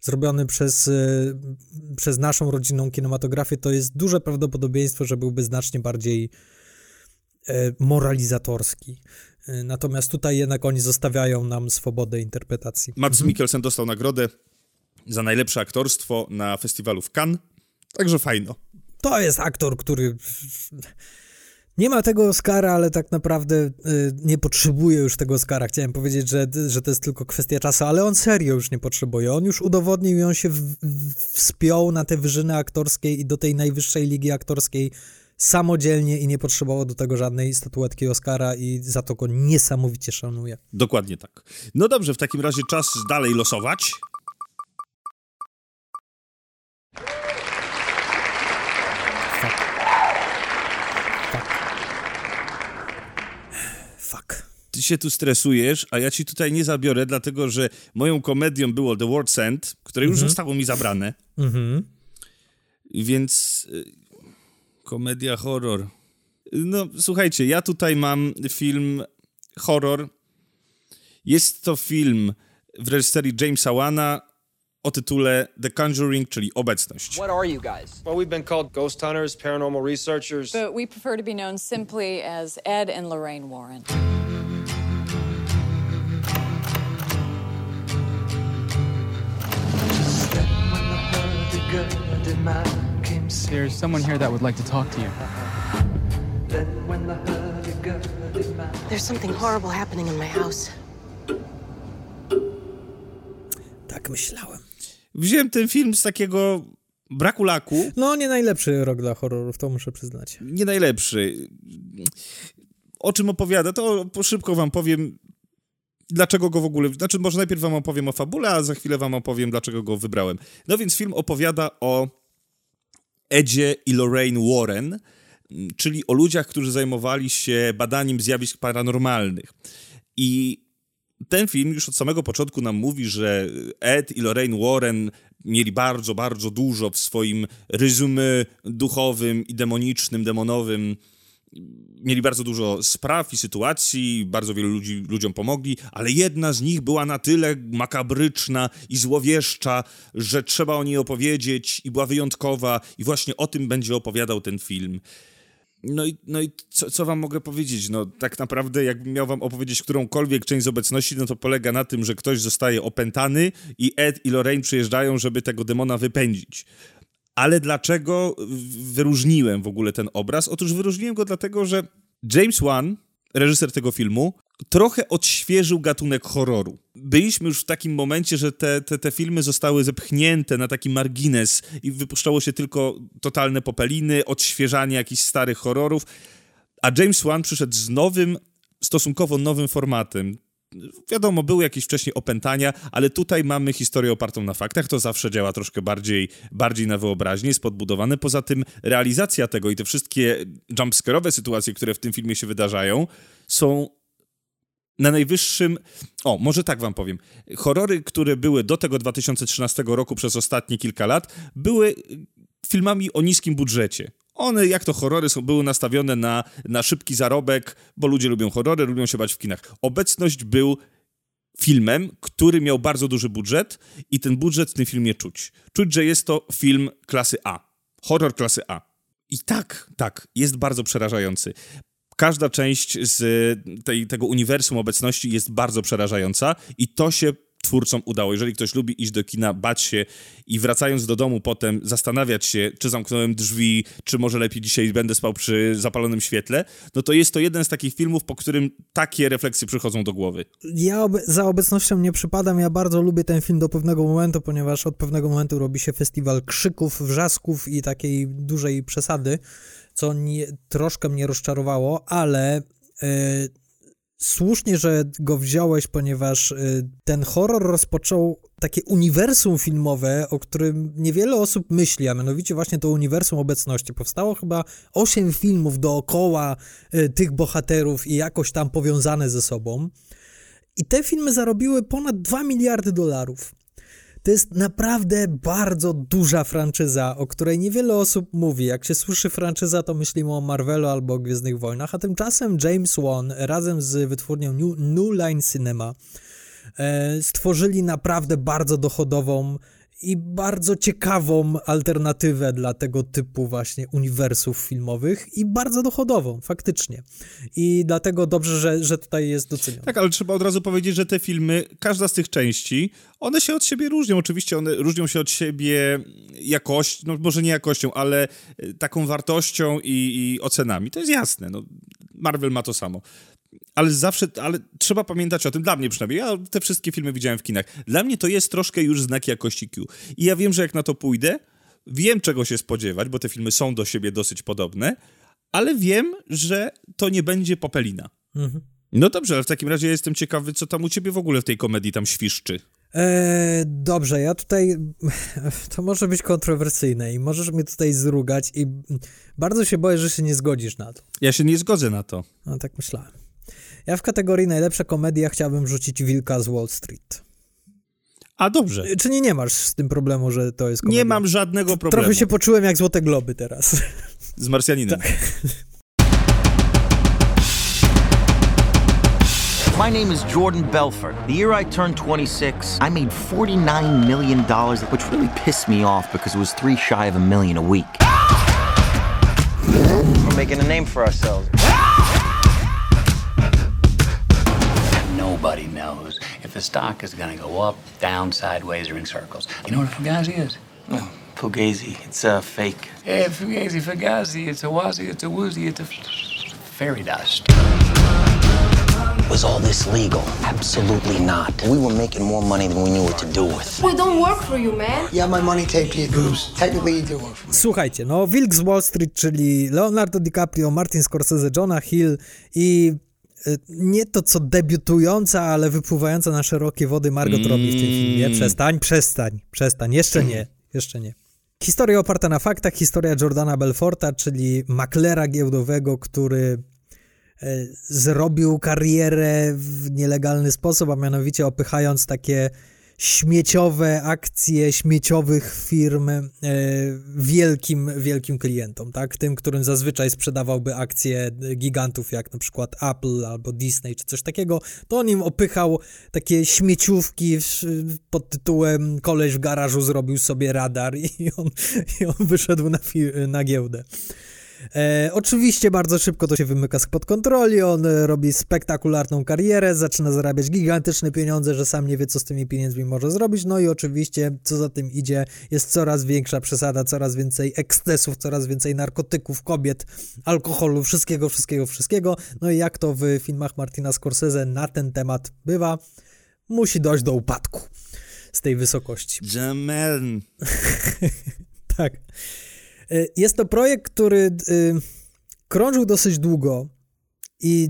zrobiony przez, y, przez naszą rodzinną kinematografię, to jest duże prawdopodobieństwo, że byłby znacznie bardziej e, moralizatorski. E, natomiast tutaj jednak oni zostawiają nam swobodę interpretacji. Mats mhm. Mikkelsen dostał nagrodę za najlepsze aktorstwo na festiwalu w Cannes, także fajno. To jest aktor, który nie ma tego Oscara, ale tak naprawdę y, nie potrzebuje już tego Oscara. Chciałem powiedzieć, że, że to jest tylko kwestia czasu, ale on serio już nie potrzebuje. On już udowodnił i on się w, wspiął na te wyżyny aktorskie i do tej najwyższej ligi aktorskiej samodzielnie i nie potrzebował do tego żadnej statuetki Oscara i za to go niesamowicie szanuję. Dokładnie tak. No dobrze, w takim razie czas dalej losować. Ty się tu stresujesz, a ja ci tutaj nie zabiorę, dlatego że moją komedią było The World's End, które już mhm. zostało mi zabrane. Mhm. Więc y, komedia horror. No, słuchajcie, ja tutaj mam film horror. Jest to film w reżyserii Jamesa Wana o tytule The Conjuring, czyli Obecność. What are you guys? Well, we've been called ghost hunters, paranormal researchers. But we prefer to be known simply as Ed and Lorraine Warren. There's someone here that would like to talk to you. There's something horrible happening in my house. Tak myślałem. Wziąłem ten film z takiego braku laku. No, nie najlepszy rok dla horrorów, to muszę przyznać. Nie najlepszy. O czym opowiada, to szybko wam powiem dlaczego go w ogóle, znaczy może najpierw wam opowiem o fabule, a za chwilę wam opowiem, dlaczego go wybrałem. No więc film opowiada o Edzie i Lorraine Warren, czyli o ludziach, którzy zajmowali się badaniem zjawisk paranormalnych. I ten film już od samego początku nam mówi, że Ed i Lorraine Warren mieli bardzo, bardzo dużo w swoim resume duchowym i demonicznym, demonowym mieli bardzo dużo spraw i sytuacji, bardzo wielu ludzi, ludziom pomogli, ale jedna z nich była na tyle makabryczna i złowieszcza, że trzeba o niej opowiedzieć i była wyjątkowa i właśnie o tym będzie opowiadał ten film. No i, no i co, co wam mogę powiedzieć? No tak naprawdę jakbym miał wam opowiedzieć którąkolwiek część z obecności, no to polega na tym, że ktoś zostaje opętany i Ed i Lorraine przyjeżdżają, żeby tego demona wypędzić. Ale dlaczego wyróżniłem w ogóle ten obraz? Otóż wyróżniłem go dlatego, że James Wan, reżyser tego filmu, trochę odświeżył gatunek horroru. Byliśmy już w takim momencie, że te, te, te filmy zostały zepchnięte na taki margines i wypuszczało się tylko totalne popeliny, odświeżanie jakichś starych horrorów, a James Wan przyszedł z nowym, stosunkowo nowym formatem. Wiadomo, były jakieś wcześniej opętania, ale tutaj mamy historię opartą na faktach. To zawsze działa troszkę bardziej, bardziej na wyobraźnię, jest podbudowane. Poza tym realizacja tego i te wszystkie jumpscare'owe sytuacje, które w tym filmie się wydarzają, są na najwyższym. O, może tak wam powiem. Horrory, które były do tego 2013 roku przez ostatnie kilka lat, były filmami o niskim budżecie. One, jak to horrory, są, były nastawione na, na szybki zarobek, bo ludzie lubią horrory, lubią się bać w kinach. Obecność był filmem, który miał bardzo duży budżet i ten budżet w tym filmie czuć. Czuć, że jest to film klasy A. Horror klasy A. I tak, tak, jest bardzo przerażający każda część z tej, tego uniwersum obecności jest bardzo przerażająca i to się twórcom udało. Jeżeli ktoś lubi iść do kina, bać się i wracając do domu potem zastanawiać się, czy zamknąłem drzwi, czy może lepiej dzisiaj będę spał przy zapalonym świetle, no to jest to jeden z takich filmów, po którym takie refleksje przychodzą do głowy. Ja ob za obecnością nie przypadam, ja bardzo lubię ten film do pewnego momentu, ponieważ od pewnego momentu robi się festiwal krzyków, wrzasków i takiej dużej przesady co nie, troszkę mnie rozczarowało, ale yy, słusznie, że go wziąłeś, ponieważ yy, ten horror rozpoczął takie uniwersum filmowe, o którym niewiele osób myśli, a mianowicie właśnie to uniwersum obecności. Powstało chyba osiem filmów dookoła yy, tych bohaterów i jakoś tam powiązane ze sobą. I te filmy zarobiły ponad 2 miliardy dolarów. To jest naprawdę bardzo duża franczyza, o której niewiele osób mówi. Jak się słyszy franczyza, to myślimy o Marvelu albo o Gwiezdnych Wojnach, a tymczasem James Wan razem z wytwórnią New, New Line Cinema e, stworzyli naprawdę bardzo dochodową i bardzo ciekawą alternatywę dla tego typu właśnie uniwersów filmowych i bardzo dochodową, faktycznie. I dlatego dobrze, że, że tutaj jest docenione. Tak, ale trzeba od razu powiedzieć, że te filmy, każda z tych części, one się od siebie różnią. Oczywiście one różnią się od siebie jakością, no może nie jakością, ale e, taką wartością i, i ocenami. To jest jasne. No, Marvel ma to samo ale zawsze, ale trzeba pamiętać o tym, dla mnie przynajmniej, ja te wszystkie filmy widziałem w kinach, dla mnie to jest troszkę już znak jakości Q. I ja wiem, że jak na to pójdę, wiem czego się spodziewać, bo te filmy są do siebie dosyć podobne, ale wiem, że to nie będzie popelina. Mhm. No dobrze, ale w takim razie jestem ciekawy, co tam u ciebie w ogóle w tej komedii tam świszczy. Eee, dobrze, ja tutaj. To może być kontrowersyjne i możesz mnie tutaj zrugać, i bardzo się boję, że się nie zgodzisz na to. Ja się nie zgodzę na to. No tak myślałem. Ja w kategorii najlepsza komedia chciałbym rzucić Wilka z Wall Street. A dobrze. Czy nie, nie masz z tym problemu, że to jest komedia? Nie mam żadnego problemu. Trochę się poczułem jak Złote Globy teraz. Z Marsjaninem. Tak. My name is Jordan Belfort. The year I turned 26, I made $49 million, which really pissed me off because it was three shy of a million a week. We're making a name for ourselves. Nobody knows if the stock is going to go up, down, sideways, or in circles. You know what a Fugazi is? Oh, Fugazi. It's a uh, fake. Yeah, Fugazi, Fugazi. It's a wazi, it's a woozy, it's a fairy dust. Was all this legal? Absolutely not. We were making more money than we knew what to do with. We don't work for you, man. Yeah, my money taped to your boobs. Technically, you do work for me. Słuchajcie, no Wilk z Wall Street, czyli Leonardo DiCaprio, Martin Scorsese, Jonah Hill i Y, nie to co debiutująca, ale wypływająca na szerokie wody Margot mm. Robbie w tym filmie. Mm. Przestań, przestań, przestań, jeszcze nie, jeszcze nie. Historia oparta na faktach, historia Jordana Belforta, czyli maklera giełdowego, który e, zrobił karierę w nielegalny sposób, a mianowicie opychając takie śmieciowe akcje śmieciowych firm e, wielkim, wielkim klientom, tak? Tym, którym zazwyczaj sprzedawałby akcje gigantów jak na przykład Apple albo Disney czy coś takiego, to on im opychał takie śmieciówki pod tytułem koleś w garażu zrobił sobie radar i on, i on wyszedł na, na giełdę. E, oczywiście bardzo szybko to się wymyka spod kontroli, on e, robi spektakularną karierę, zaczyna zarabiać gigantyczne pieniądze, że sam nie wie, co z tymi pieniędzmi może zrobić, no i oczywiście, co za tym idzie, jest coraz większa przesada, coraz więcej ekscesów, coraz więcej narkotyków, kobiet, alkoholu, wszystkiego, wszystkiego, wszystkiego, no i jak to w filmach Martina Scorsese na ten temat bywa, musi dojść do upadku z tej wysokości. Jamen. tak. E, jest to projekt, który y, krążył dosyć długo i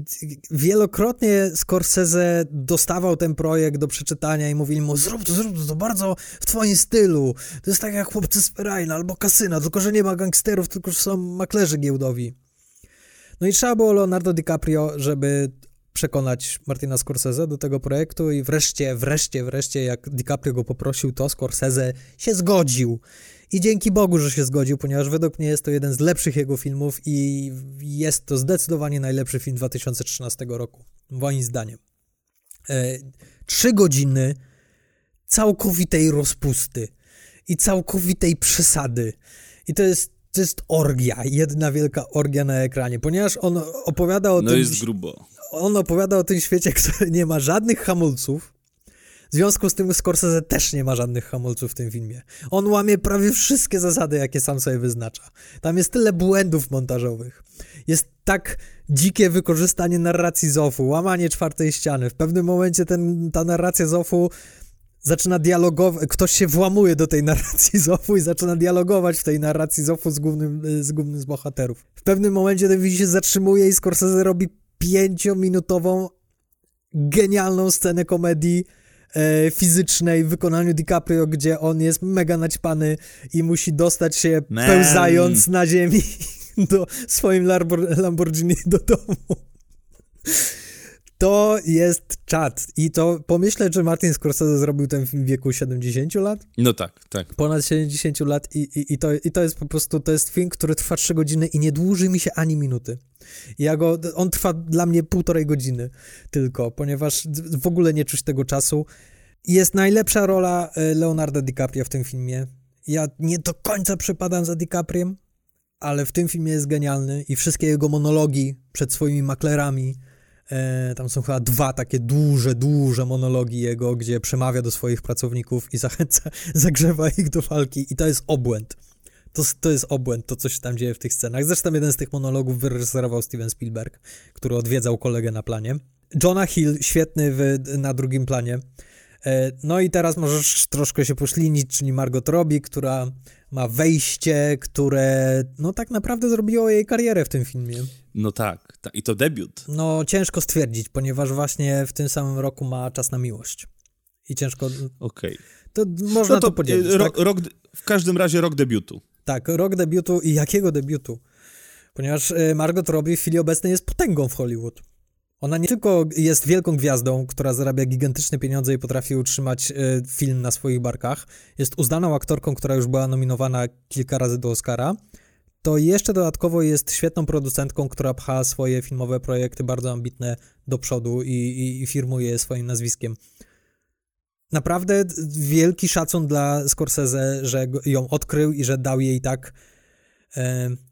wielokrotnie Scorsese dostawał ten projekt do przeczytania i mówili mu zrób to, zrób to, to bardzo w twoim stylu. To jest tak jak Chłopcy z Ferajna albo Kasyna, tylko że nie ma gangsterów, tylko że są maklerzy giełdowi. No i trzeba było Leonardo DiCaprio, żeby przekonać Martina Scorsese do tego projektu i wreszcie, wreszcie, wreszcie, jak DiCaprio go poprosił, to Scorsese się zgodził. I dzięki Bogu, że się zgodził, ponieważ według mnie jest to jeden z lepszych jego filmów i jest to zdecydowanie najlepszy film 2013 roku, moim zdaniem. E, trzy godziny całkowitej rozpusty i całkowitej przesady. I to jest, to jest orgia, jedna wielka orgia na ekranie, ponieważ on opowiada o no tym... No jest grubo. On opowiada o tym świecie, który nie ma żadnych hamulców, w związku z tym Scorsese też nie ma żadnych hamulców w tym filmie. On łamie prawie wszystkie zasady, jakie sam sobie wyznacza. Tam jest tyle błędów montażowych. Jest tak dzikie wykorzystanie narracji Zofu, łamanie czwartej ściany. W pewnym momencie ten, ta narracja Zofu zaczyna dialogować, ktoś się włamuje do tej narracji Zofu i zaczyna dialogować w tej narracji Zofu z głównym, z głównym z bohaterów. W pewnym momencie ten film się zatrzymuje i Scorsese robi pięciominutową genialną scenę komedii e, fizycznej w wykonaniu DiCaprio, gdzie on jest mega naćpany i musi dostać się Man. pełzając na ziemi do swoim Lamborghini do domu. To jest czat. I to pomyślę, że Martin Scorsese zrobił ten film w wieku 70 lat. No tak, tak. Ponad 70 lat i, i, i, to, i to jest po prostu, to jest film, który trwa 3 godziny i nie dłuży mi się ani minuty. Ja go, on trwa dla mnie półtorej godziny tylko, ponieważ w ogóle nie czuć tego czasu. Jest najlepsza rola e, Leonardo DiCaprio w tym filmie. Ja nie do końca przypadam za DiCapriem, ale w tym filmie jest genialny i wszystkie jego monologi przed swoimi maklerami, tam są chyba dwa takie duże, duże monologi jego, gdzie przemawia do swoich pracowników i zachęca, zagrzewa ich do walki i to jest obłęd. To, to jest obłęd, to co się tam dzieje w tych scenach. Zresztą jeden z tych monologów wyreżyserował Steven Spielberg, który odwiedzał kolegę na planie. Jonah Hill, świetny w, na drugim planie. E, no i teraz możesz troszkę się poślinić, czyli Margot Robbie, która ma wejście, które no tak naprawdę zrobiło jej karierę w tym filmie. No tak, ta, i to debiut. No ciężko stwierdzić, ponieważ właśnie w tym samym roku ma Czas na miłość. I ciężko... Okej. Okay. To można no to, to podzielić, ro, tak? rok, W każdym razie rok debiutu. Tak, rok debiutu i jakiego debiutu? Ponieważ e, Margot Robbie w chwili obecnej jest potęgą w Hollywood. Ona nie tylko jest wielką gwiazdą, która zarabia gigantyczne pieniądze i potrafi utrzymać y, film na swoich barkach, jest uznaną aktorką, która już była nominowana kilka razy do Oscara, to jeszcze dodatkowo jest świetną producentką, która pcha swoje filmowe projekty bardzo ambitne do przodu i, i, i firmuje je swoim nazwiskiem. Naprawdę wielki szacun dla Scorsese, że ją odkrył i że dał jej tak e,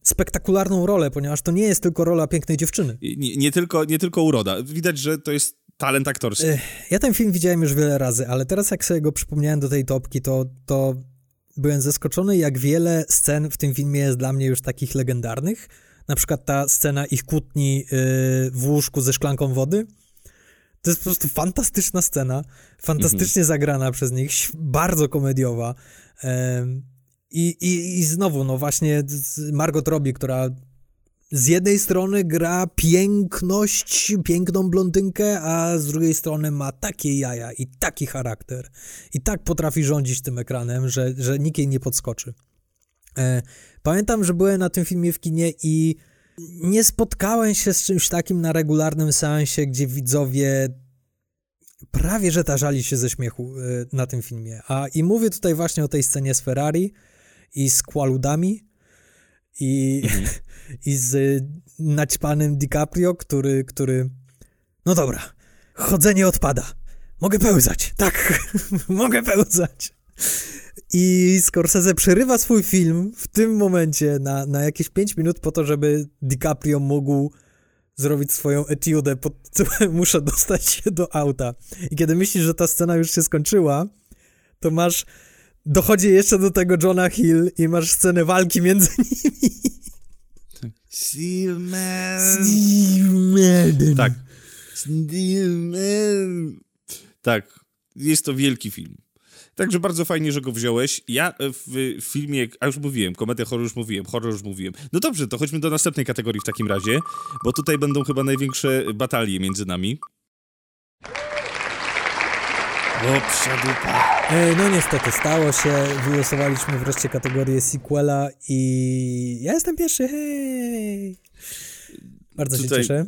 spektakularną rolę, ponieważ to nie jest tylko rola pięknej dziewczyny. Nie, nie, tylko, nie tylko uroda. Widać, że to jest talent aktorski. E, ja ten film widziałem już wiele razy, ale teraz jak sobie go przypomniałem do tej topki, to, to byłem zaskoczony, jak wiele scen w tym filmie jest dla mnie już takich legendarnych. Na przykład ta scena ich kłótni yy, w łóżku ze szklanką wody. To jest po prostu fantastyczna scena, fantastycznie mhm. zagrana przez nich, bardzo komediowa. I, i, I znowu, no właśnie Margot Robbie, która z jednej strony gra piękność, piękną blondynkę, a z drugiej strony ma takie jaja i taki charakter i tak potrafi rządzić tym ekranem, że, że nikt jej nie podskoczy. E, pamiętam, że byłem na tym filmie w kinie i nie spotkałem się z czymś takim na regularnym seansie, gdzie widzowie prawie że tarzali się ze śmiechu e, na tym filmie. A i mówię tutaj właśnie o tej scenie z Ferrari i z Qualudami i, mhm. i z naćpanym DiCaprio, który, który... No dobra, chodzenie odpada. Mogę pełzać. Tak, mogę pełzać. I Scorsese przerywa swój film w tym momencie na, na jakieś 5 minut po to, żeby DiCaprio mógł zrobić swoją etiudę pod tytułem muszę dostać się do auta. I kiedy myślisz, że ta scena już się skończyła, to masz dochodzi jeszcze do tego Johna Hill i masz scenę walki między nimi. Steelman. Steelman. Tak. Steelman. Tak. Jest to wielki film. Także bardzo fajnie, że go wziąłeś. Ja w filmie, a już mówiłem, komedia horror już mówiłem, horror już mówiłem. No dobrze, to chodźmy do następnej kategorii w takim razie, bo tutaj będą chyba największe batalie między nami. O, przedupa. E, No niestety, stało się. Wylosowaliśmy wreszcie kategorię sequela i ja jestem pierwszy, hej! Bardzo Tutaj się cieszę.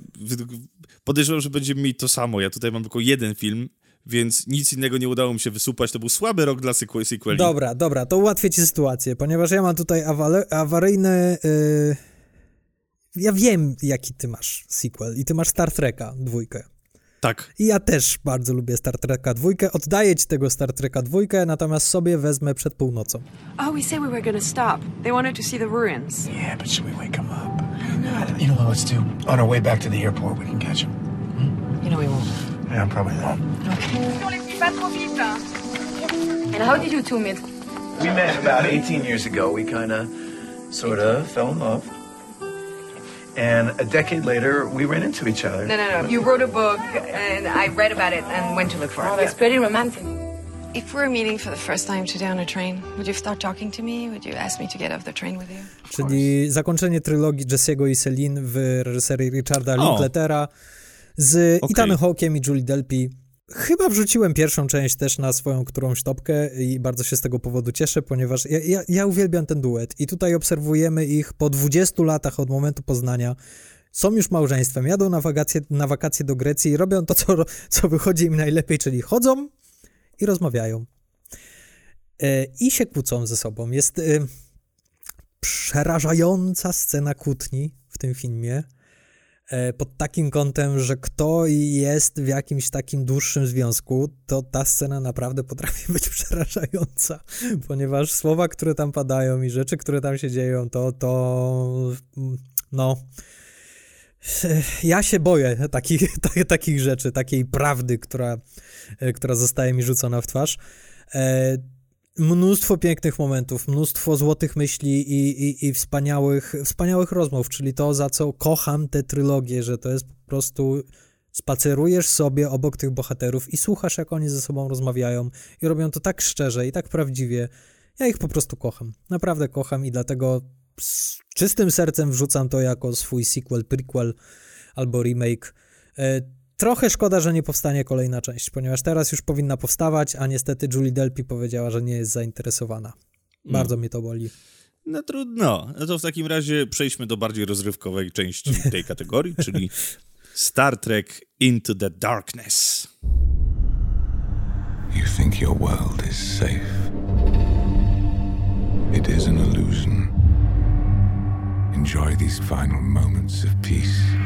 Podejrzewam, że będziemy mieli to samo. Ja tutaj mam tylko jeden film, więc nic innego nie udało mi się wysupać. To był słaby rok dla sequel- sequeli. Dobra, dobra, to ułatwię ci sytuację, ponieważ ja mam tutaj awaryjny... y, Ja wiem, jaki ty masz sequel i ty masz Star Treka dwójkę. Tak. I ja też bardzo lubię Star Treka dwójkę. Oddaję ci tego Star Treka dwójkę, natomiast sobie wezmę przed północą. Oh, we said we were gonna stop. They wanted to see the ruins. Yeah, but should we wake him up? You know what, let's do? On our way back to the airport, we can catch him. You know we won't. Yeah, probably not. And how did you two meet? We met about 18 years ago. We kind of, sort of fell in love. And a decade later, we ran into each other. No, no, no. You wrote a book, and I read about it and went to look for it. Oh, that's pretty romantic. If we were meeting for the first time today on a train, would you start talking to me? Would you ask me to get off the train with you? Czyli zakończenie trylogii Jesse'ego i Celine w reżyserii Richarda Linkletera z Okej. Ethanem Hawke'iem i Julie Delpy. Chyba wrzuciłem pierwszą część też na swoją którąś topkę i bardzo się z tego powodu cieszę, ponieważ ja, ja, ja uwielbiam ten duet i tutaj obserwujemy ich po 20 latach od momentu poznania. Są już małżeństwem, jadą na wakacje, na wakacje do Grecji i robią to, co, co wychodzi im najlepiej, czyli chodzą i rozmawiają. E, I się kłócą ze sobą. Jest e, przerażająca scena kłótni w tym filmie. E, Pod takim kątem, że kto jest w jakimś takim dłuższym związku, to ta scena naprawdę potrafi być przerażająca, ponieważ słowa, które tam padają i rzeczy, które tam się dzieją, to, to no. Ja się boję takich, ta- takich rzeczy, takiej prawdy, która, e, która zostaje mi rzucona w twarz. E, mnóstwo pięknych momentów, mnóstwo złotych myśli i, i, i wspaniałych, wspaniałych rozmów, czyli to, za co kocham tę trylogię, że to jest po prostu spacerujesz sobie obok tych bohaterów i słuchasz, jak oni ze sobą rozmawiają i robią to tak szczerze i tak prawdziwie. Ja ich po prostu kocham. Naprawdę kocham i dlatego z czystym sercem wrzucam to jako swój sequel, prequel albo remake. Trochę szkoda, że nie powstanie kolejna część, ponieważ teraz już powinna powstawać, a niestety Julie Delpy powiedziała, że nie jest zainteresowana. Bardzo mnie to boli. No trudno. No to w takim razie przejdźmy do bardziej rozrywkowej części tej kategorii, czyli Star Trek Into the Darkness. You think your world is safe. It is an illusion. Enjoy these final moments of peace.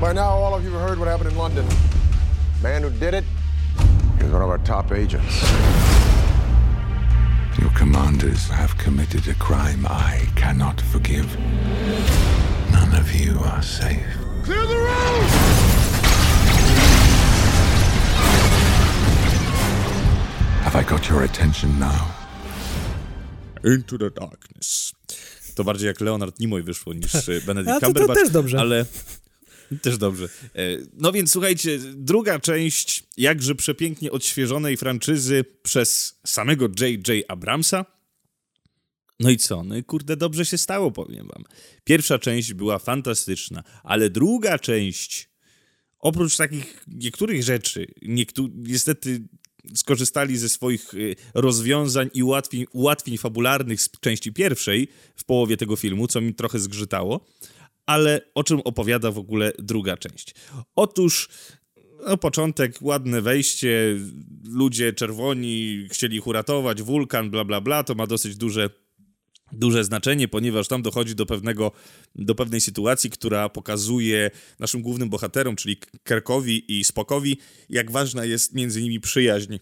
By now, all of you have heard what happened in London. Man who did it is one of our top agents. Your commanders have committed a crime I cannot forgive. None of you are safe. Clear the road! Have I got your attention now? Into the Darkness. To bardziej jak Leonard Nimoy wyszło niż Benedict A to- to Cumberbatch. też dobrze. Ale też dobrze. E, No więc słuchajcie, druga część jakże przepięknie odświeżonej franczyzy przez samego J.J. Abramsa. No i co? No i kurde, dobrze się stało, powiem wam. Pierwsza część była fantastyczna, ale druga część, oprócz takich niektórych rzeczy, niestety skorzystali ze swoich y, rozwiązań i ułatwień, ułatwień fabularnych z części pierwszej w połowie tego filmu, co mi trochę zgrzytało. Ale o czym opowiada w ogóle druga część? Otóż no, początek, ładne wejście, ludzie czerwoni chcieli ich uratować, wulkan, bla, bla, bla, to ma dosyć duże duże znaczenie, ponieważ tam dochodzi do pewnego, do pewnej sytuacji, która pokazuje naszym głównym bohaterom, czyli Kerkowi i Spokowi, jak ważna jest między nimi przyjaźń.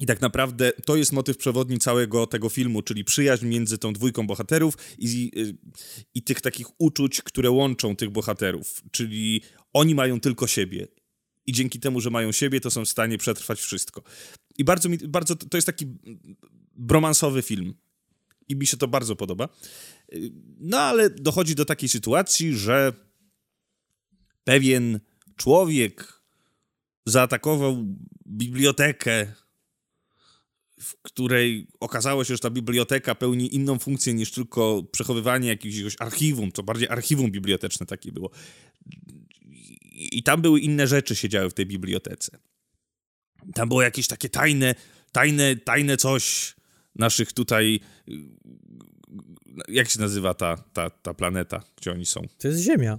I tak naprawdę to jest motyw przewodni całego tego filmu, czyli przyjaźń między tą dwójką bohaterów i, i tych takich uczuć, które łączą tych bohaterów. Czyli oni mają tylko siebie. I dzięki temu, że mają siebie, to są w stanie przetrwać wszystko. I bardzo mi, bardzo, to jest taki bromansowy film i mi się to bardzo podoba. No ale dochodzi do takiej sytuacji, że pewien człowiek zaatakował bibliotekę, w której okazało się, że ta biblioteka pełni inną funkcję niż tylko przechowywanie jakiegoś archiwum, to bardziej archiwum biblioteczne takie było. I tam były inne rzeczy się działy w tej bibliotece. Tam było jakieś takie tajne, tajne, tajne coś naszych tutaj jak się nazywa ta, ta, ta planeta, gdzie oni są? To jest Ziemia.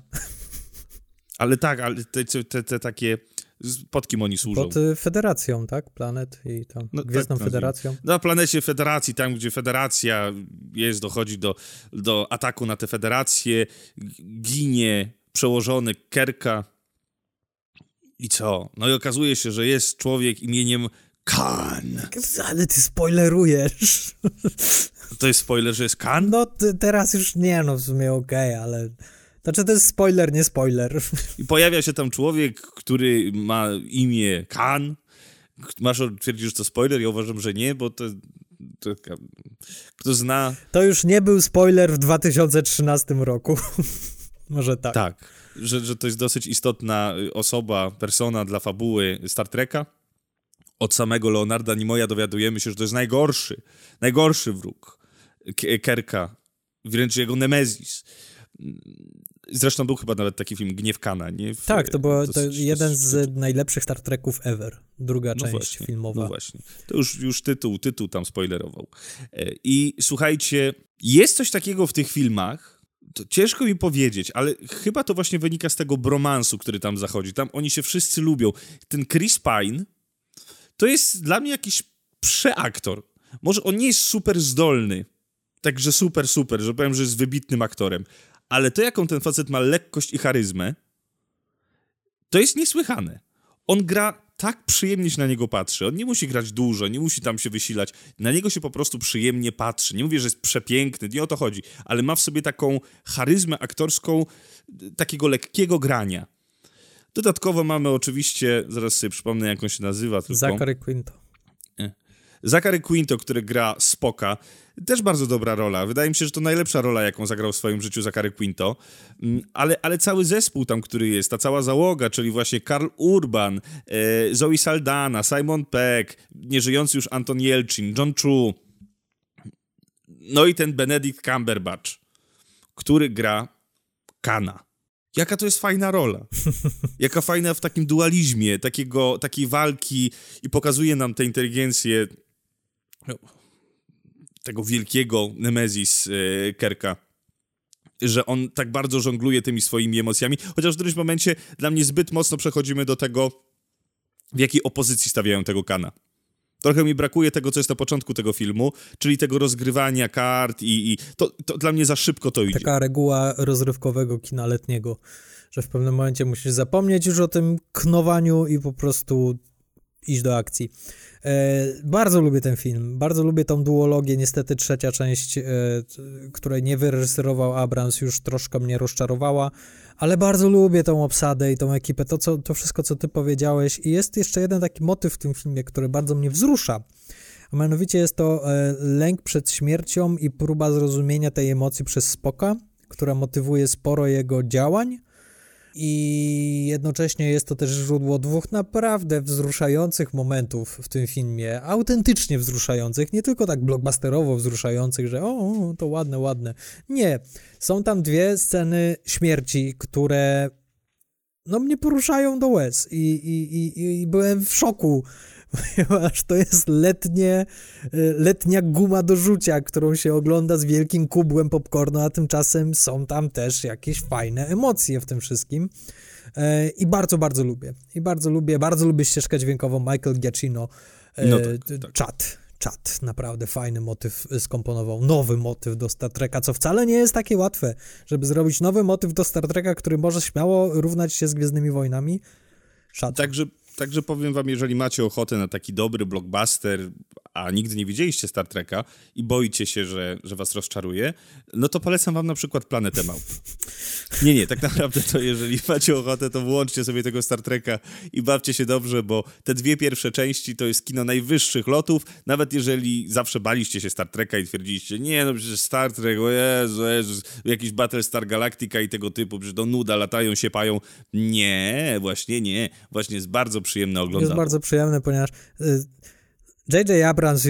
Ale tak, ale te, te, te takie pod kim oni służą? Pod y, Federacją, tak? Planet i tam, no, Gwiezdną tak, Federacją. Na planecie Federacji, tam gdzie Federacja jest, dochodzi do, do ataku na tę Federację, ginie przełożony Kerka i co? No i okazuje się, że jest człowiek imieniem Khan. Ale ty spoilerujesz. To jest spoiler, że jest Khan? No teraz już nie, no w sumie okej, okay, ale... Znaczy to jest spoiler, nie spoiler. I pojawia się tam człowiek, który ma imię Khan. Masz twierdzić, że to spoiler? Ja uważam, że nie, bo to, to kto zna... To już nie był spoiler w 2013 roku. Może tak. Tak, że, że to jest dosyć istotna osoba, persona dla fabuły Star Treka od samego Leonarda Nimoya dowiadujemy się, że to jest najgorszy, najgorszy wróg Kerka, wręcz jego Nemezis. Zresztą był chyba nawet taki film Gniew Kana, nie? W, tak, to był jeden z najlepszych Star Treków ever. Druga no część właśnie, filmowa. No właśnie. To już, już tytuł, tytuł tam spoilerował. E, I słuchajcie, jest coś takiego w tych filmach, to ciężko mi powiedzieć, ale chyba to właśnie wynika z tego bromansu, który tam zachodzi. Tam oni się wszyscy lubią. Ten Chris Pine to jest dla mnie jakiś przeaktor. Może on nie jest super zdolny, także super, super, że powiem, że jest wybitnym aktorem, ale to, jaką ten facet ma lekkość i charyzmę, to jest niesłychane. On gra tak przyjemnie się na niego patrzy. On nie musi grać dużo, nie musi tam się wysilać. Na niego się po prostu przyjemnie patrzy. Nie mówię, że jest przepiękny, nie o to chodzi, ale ma w sobie taką charyzmę aktorską takiego lekkiego grania. Dodatkowo mamy oczywiście, zaraz sobie przypomnę, jak on się nazywa. Tylko. Zachary Quinto. Zachary Quinto, który gra Spoka, też bardzo dobra rola. Wydaje mi się, że to najlepsza rola, jaką zagrał w swoim życiu Zachary Quinto. Mm, ale, ale cały zespół tam, który jest, ta cała załoga, czyli właśnie Karl Urban, e, Zoe Saldana, Simon Peck, nieżyjący już Anton Jelcin, John Chu, no i ten Benedict Cumberbatch, który gra Kana. Jaka to jest fajna rola. Jaka fajna w takim dualizmie, takiego, takiej walki i pokazuje nam tę inteligencję tego wielkiego Nemezis e, Kerka że on tak bardzo żongluje tymi swoimi emocjami, chociaż w którymś momencie dla mnie zbyt mocno przechodzimy do tego, w jakiej opozycji stawiają tego Kana. Trochę mi brakuje tego, co jest na początku tego filmu, czyli tego rozgrywania kart i, i to, to, dla mnie za szybko to idzie. Taka reguła rozrywkowego kina letniego, że w pewnym momencie musisz zapomnieć już o tym knowaniu i po prostu iść do akcji. E, bardzo lubię ten film, bardzo lubię tą duologię. Niestety trzecia część, e, której nie wyreżyserował Abrams, już troszkę mnie rozczarowała, ale bardzo lubię tą obsadę i tą ekipę, to, co, to wszystko, co ty powiedziałeś. I jest jeszcze jeden taki motyw w tym filmie, który bardzo mnie wzrusza. A mianowicie jest to e, lęk przed śmiercią i próba zrozumienia tej emocji przez Spoka, która motywuje sporo jego działań i jednocześnie jest to też źródło dwóch naprawdę wzruszających momentów w tym filmie, autentycznie wzruszających, nie tylko tak blockbusterowo wzruszających, że o, to ładne, ładne. Nie, są tam dwie sceny śmierci, które no mnie poruszają do łez i, i, i, i byłem w szoku, ponieważ to jest letnie, y, letnia guma do rzucia, którą się ogląda z wielkim kubłem popcornu, a tymczasem są tam też jakieś fajne emocje w tym wszystkim. E, I bardzo, bardzo lubię. I bardzo lubię, bardzo lubię ścieżkę dźwiękową Michael Giacchino. E, no tak, tak. Chat. czat naprawdę fajny motyw skomponował, nowy motyw do Star Treka, co wcale nie jest takie łatwe, żeby zrobić nowy motyw do Star Treka, który może śmiało równać się z Gwiezdnymi Wojnami. Szat. Także, także powiem wam, jeżeli macie ochotę na taki dobry blockbuster, a nigdy nie widzieliście Star Treka i boicie się, że, że was rozczaruje, no to polecam wam na przykład Planetę Małp. Nie, nie, tak naprawdę to jeżeli macie ochotę, to włączcie sobie tego Star Treka i bawcie się dobrze, bo te dwie pierwsze części to jest kino najwyższych lotów, nawet jeżeli zawsze baliście się Star Treka i twierdziliście, nie no przecież Star Trek, o Jezu, Jezu jakiś Battlestar Galactica i tego typu, przecież to nuda, latają, się pają. Nie, właśnie nie. Właśnie jest bardzo przyjemne oglądanie. Jest bardzo przyjemne, ponieważ... Y J.J. Abrams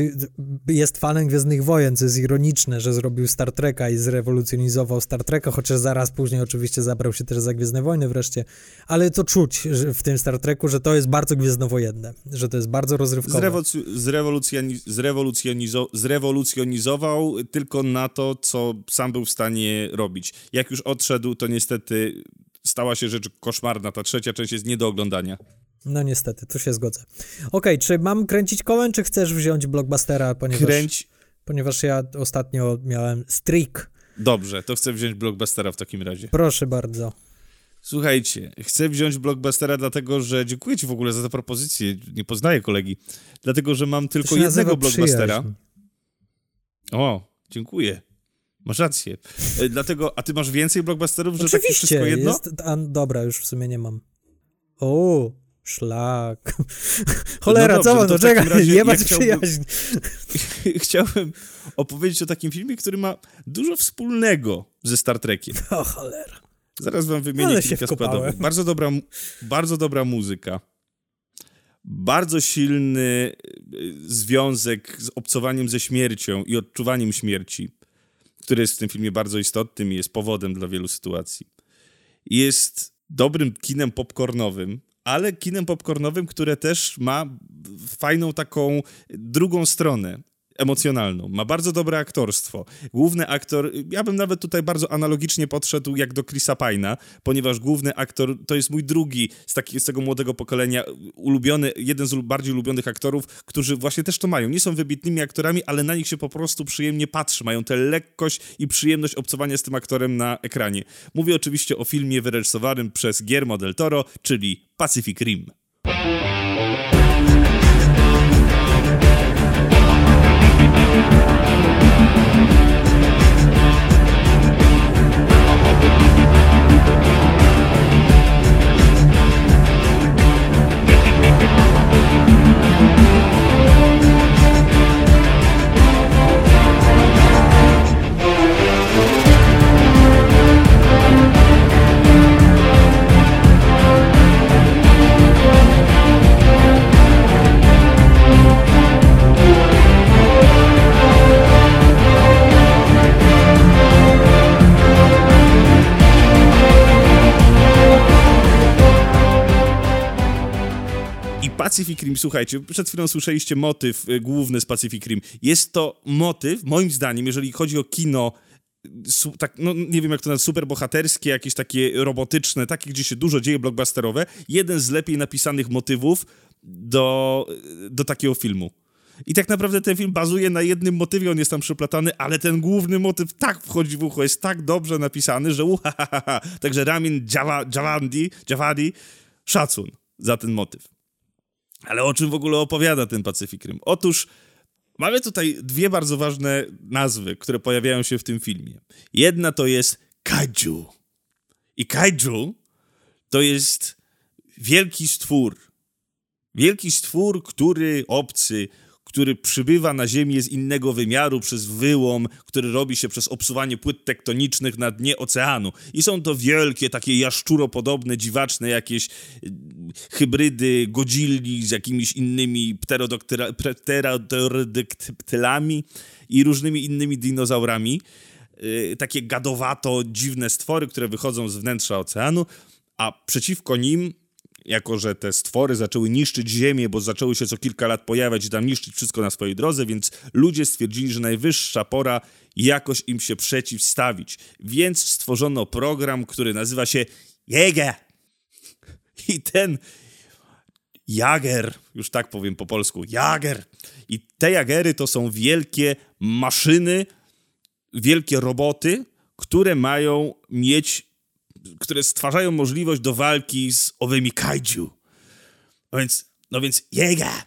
jest fanem Gwiezdnych Wojen, co jest ironiczne, że zrobił Star Treka i zrewolucjonizował Star Treka, chociaż zaraz później oczywiście zabrał się też za Gwiezdne Wojny wreszcie, ale to czuć w tym Star Treku, że to jest bardzo gwiezdnowojenne, że to jest bardzo rozrywkowe. Zrewoluc zrewolucjoniz zrewolucjonizo zrewolucjonizował tylko na to, co sam był w stanie robić. Jak już odszedł, to niestety stała się rzecz koszmarna. Ta trzecia część jest nie do oglądania. No niestety, tu się zgodzę. Okej, okay, czy mam kręcić kołem, czy chcesz wziąć blockbustera, ponieważ, Kręć. ponieważ ja ostatnio miałem streak. Dobrze, to chcę wziąć blockbustera w takim razie. Proszę bardzo. Słuchajcie, chcę wziąć blockbustera dlatego, że dziękuję ci w ogóle za tę propozycję, nie poznaję kolegi, dlatego, że mam tylko jednego blockbustera. Przyjaźń. O, dziękuję. Masz rację. E, dlatego, a ty masz więcej blockbusterów, że Oczywiście, takie wszystko jedno? Jest, a, dobra, już w sumie nie mam. O, Szlak. Cholera, no dobrze, co? No czekaj, razie jebać ja przyjaźń. Chciałbym opowiedzieć o takim filmie, który ma dużo wspólnego ze Star Trekiem. O cholera. Zaraz wam wymienię Ale kilka składowych. Bardzo dobra, bardzo dobra muzyka. Bardzo silny y, związek z obcowaniem ze śmiercią i odczuwaniem śmierci, który jest w tym filmie bardzo istotnym i jest powodem dla wielu sytuacji. Jest dobrym kinem popcornowym, ale kinem popcornowym, które też ma fajną taką drugą stronę emocjonalną. Ma bardzo dobre aktorstwo. Główny aktor, ja bym nawet tutaj bardzo analogicznie podszedł jak do Chrisa Pina, ponieważ główny aktor to jest mój drugi z, taki, z tego młodego pokolenia, ulubiony, jeden z bardziej ulubionych aktorów, którzy właśnie też to mają. Nie są wybitnymi aktorami, ale na nich się po prostu przyjemnie patrzy. Mają tę lekkość i przyjemność obcowania z tym aktorem na ekranie. Mówię oczywiście o filmie wyreżyserowanym przez Guillermo del Toro, czyli Pacific Rim. Pacific Rim, słuchajcie, przed chwilą słyszeliście motyw y, główny z Pacific Rim. Jest to motyw, moim zdaniem, jeżeli chodzi o kino su, tak, no nie wiem jak to nazwać, superbohaterskie, jakieś takie robotyczne, takie, gdzie się dużo dzieje, blockbusterowe, jeden z lepiej napisanych motywów do, do takiego filmu. I tak naprawdę ten film bazuje na jednym motywie, on jest tam przyplatany, ale ten główny motyw tak wchodzi w ucho, jest tak dobrze napisany, że uhahaha. Także Ramin Javandi, Javadi, szacun za ten motyw. Ale o czym w ogóle opowiada ten Pacyfik Rim? Otóż mamy tutaj dwie bardzo ważne nazwy, które pojawiają się w tym filmie. Jedna to jest kaiju. I kaiju to jest wielki stwór. Wielki stwór, który obcy, który przybywa na Ziemię z innego wymiaru przez wyłom, który robi się przez obsuwanie płyt tektonicznych na dnie oceanu. I są to wielkie, takie jaszczuropodobne, dziwaczne jakieś y, hybrydy godzilli z jakimiś innymi pterodoktylami i różnymi innymi dinozaurami. Yy, takie gadowato, dziwne stwory, które wychodzą z wnętrza oceanu, a przeciwko nim jako że te stwory zaczęły niszczyć Ziemię, bo zaczęły się co kilka lat pojawiać i tam niszczyć wszystko na swojej drodze, więc ludzie stwierdzili, że najwyższa pora jakoś im się przeciwstawić. Więc stworzono program, który nazywa się Jäger. I ten jager, już tak powiem po polsku, jager. I te jagery to są wielkie maszyny, wielkie roboty, które mają mieć, które stwarzają możliwość do walki z owymi kaiju. No więc, no więc Jäger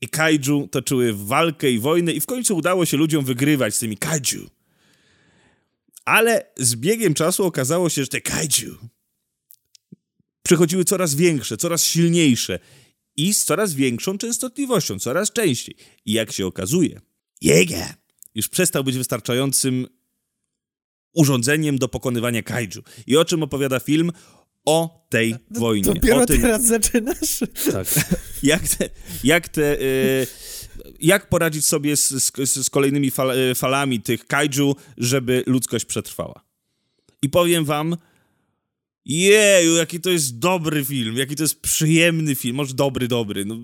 i kaiju toczyły walkę i wojnę i w końcu udało się ludziom wygrywać z tymi kaiju. Ale z biegiem czasu okazało się, że te kaiju przychodziły coraz większe, coraz silniejsze i z coraz większą częstotliwością, coraz częściej. I jak się okazuje, Jäger już przestał być wystarczającym urządzeniem do pokonywania kaiju. I o czym opowiada film? O tej wojnie. Dopiero o tym, teraz zaczynasz? Tak. Jak te, jak, te, y, jak poradzić sobie z, z, z kolejnymi fal, falami tych kaiju, żeby ludzkość przetrwała. I powiem wam, Jeju, jaki to jest dobry film, jaki to jest przyjemny film, może dobry, dobry, no,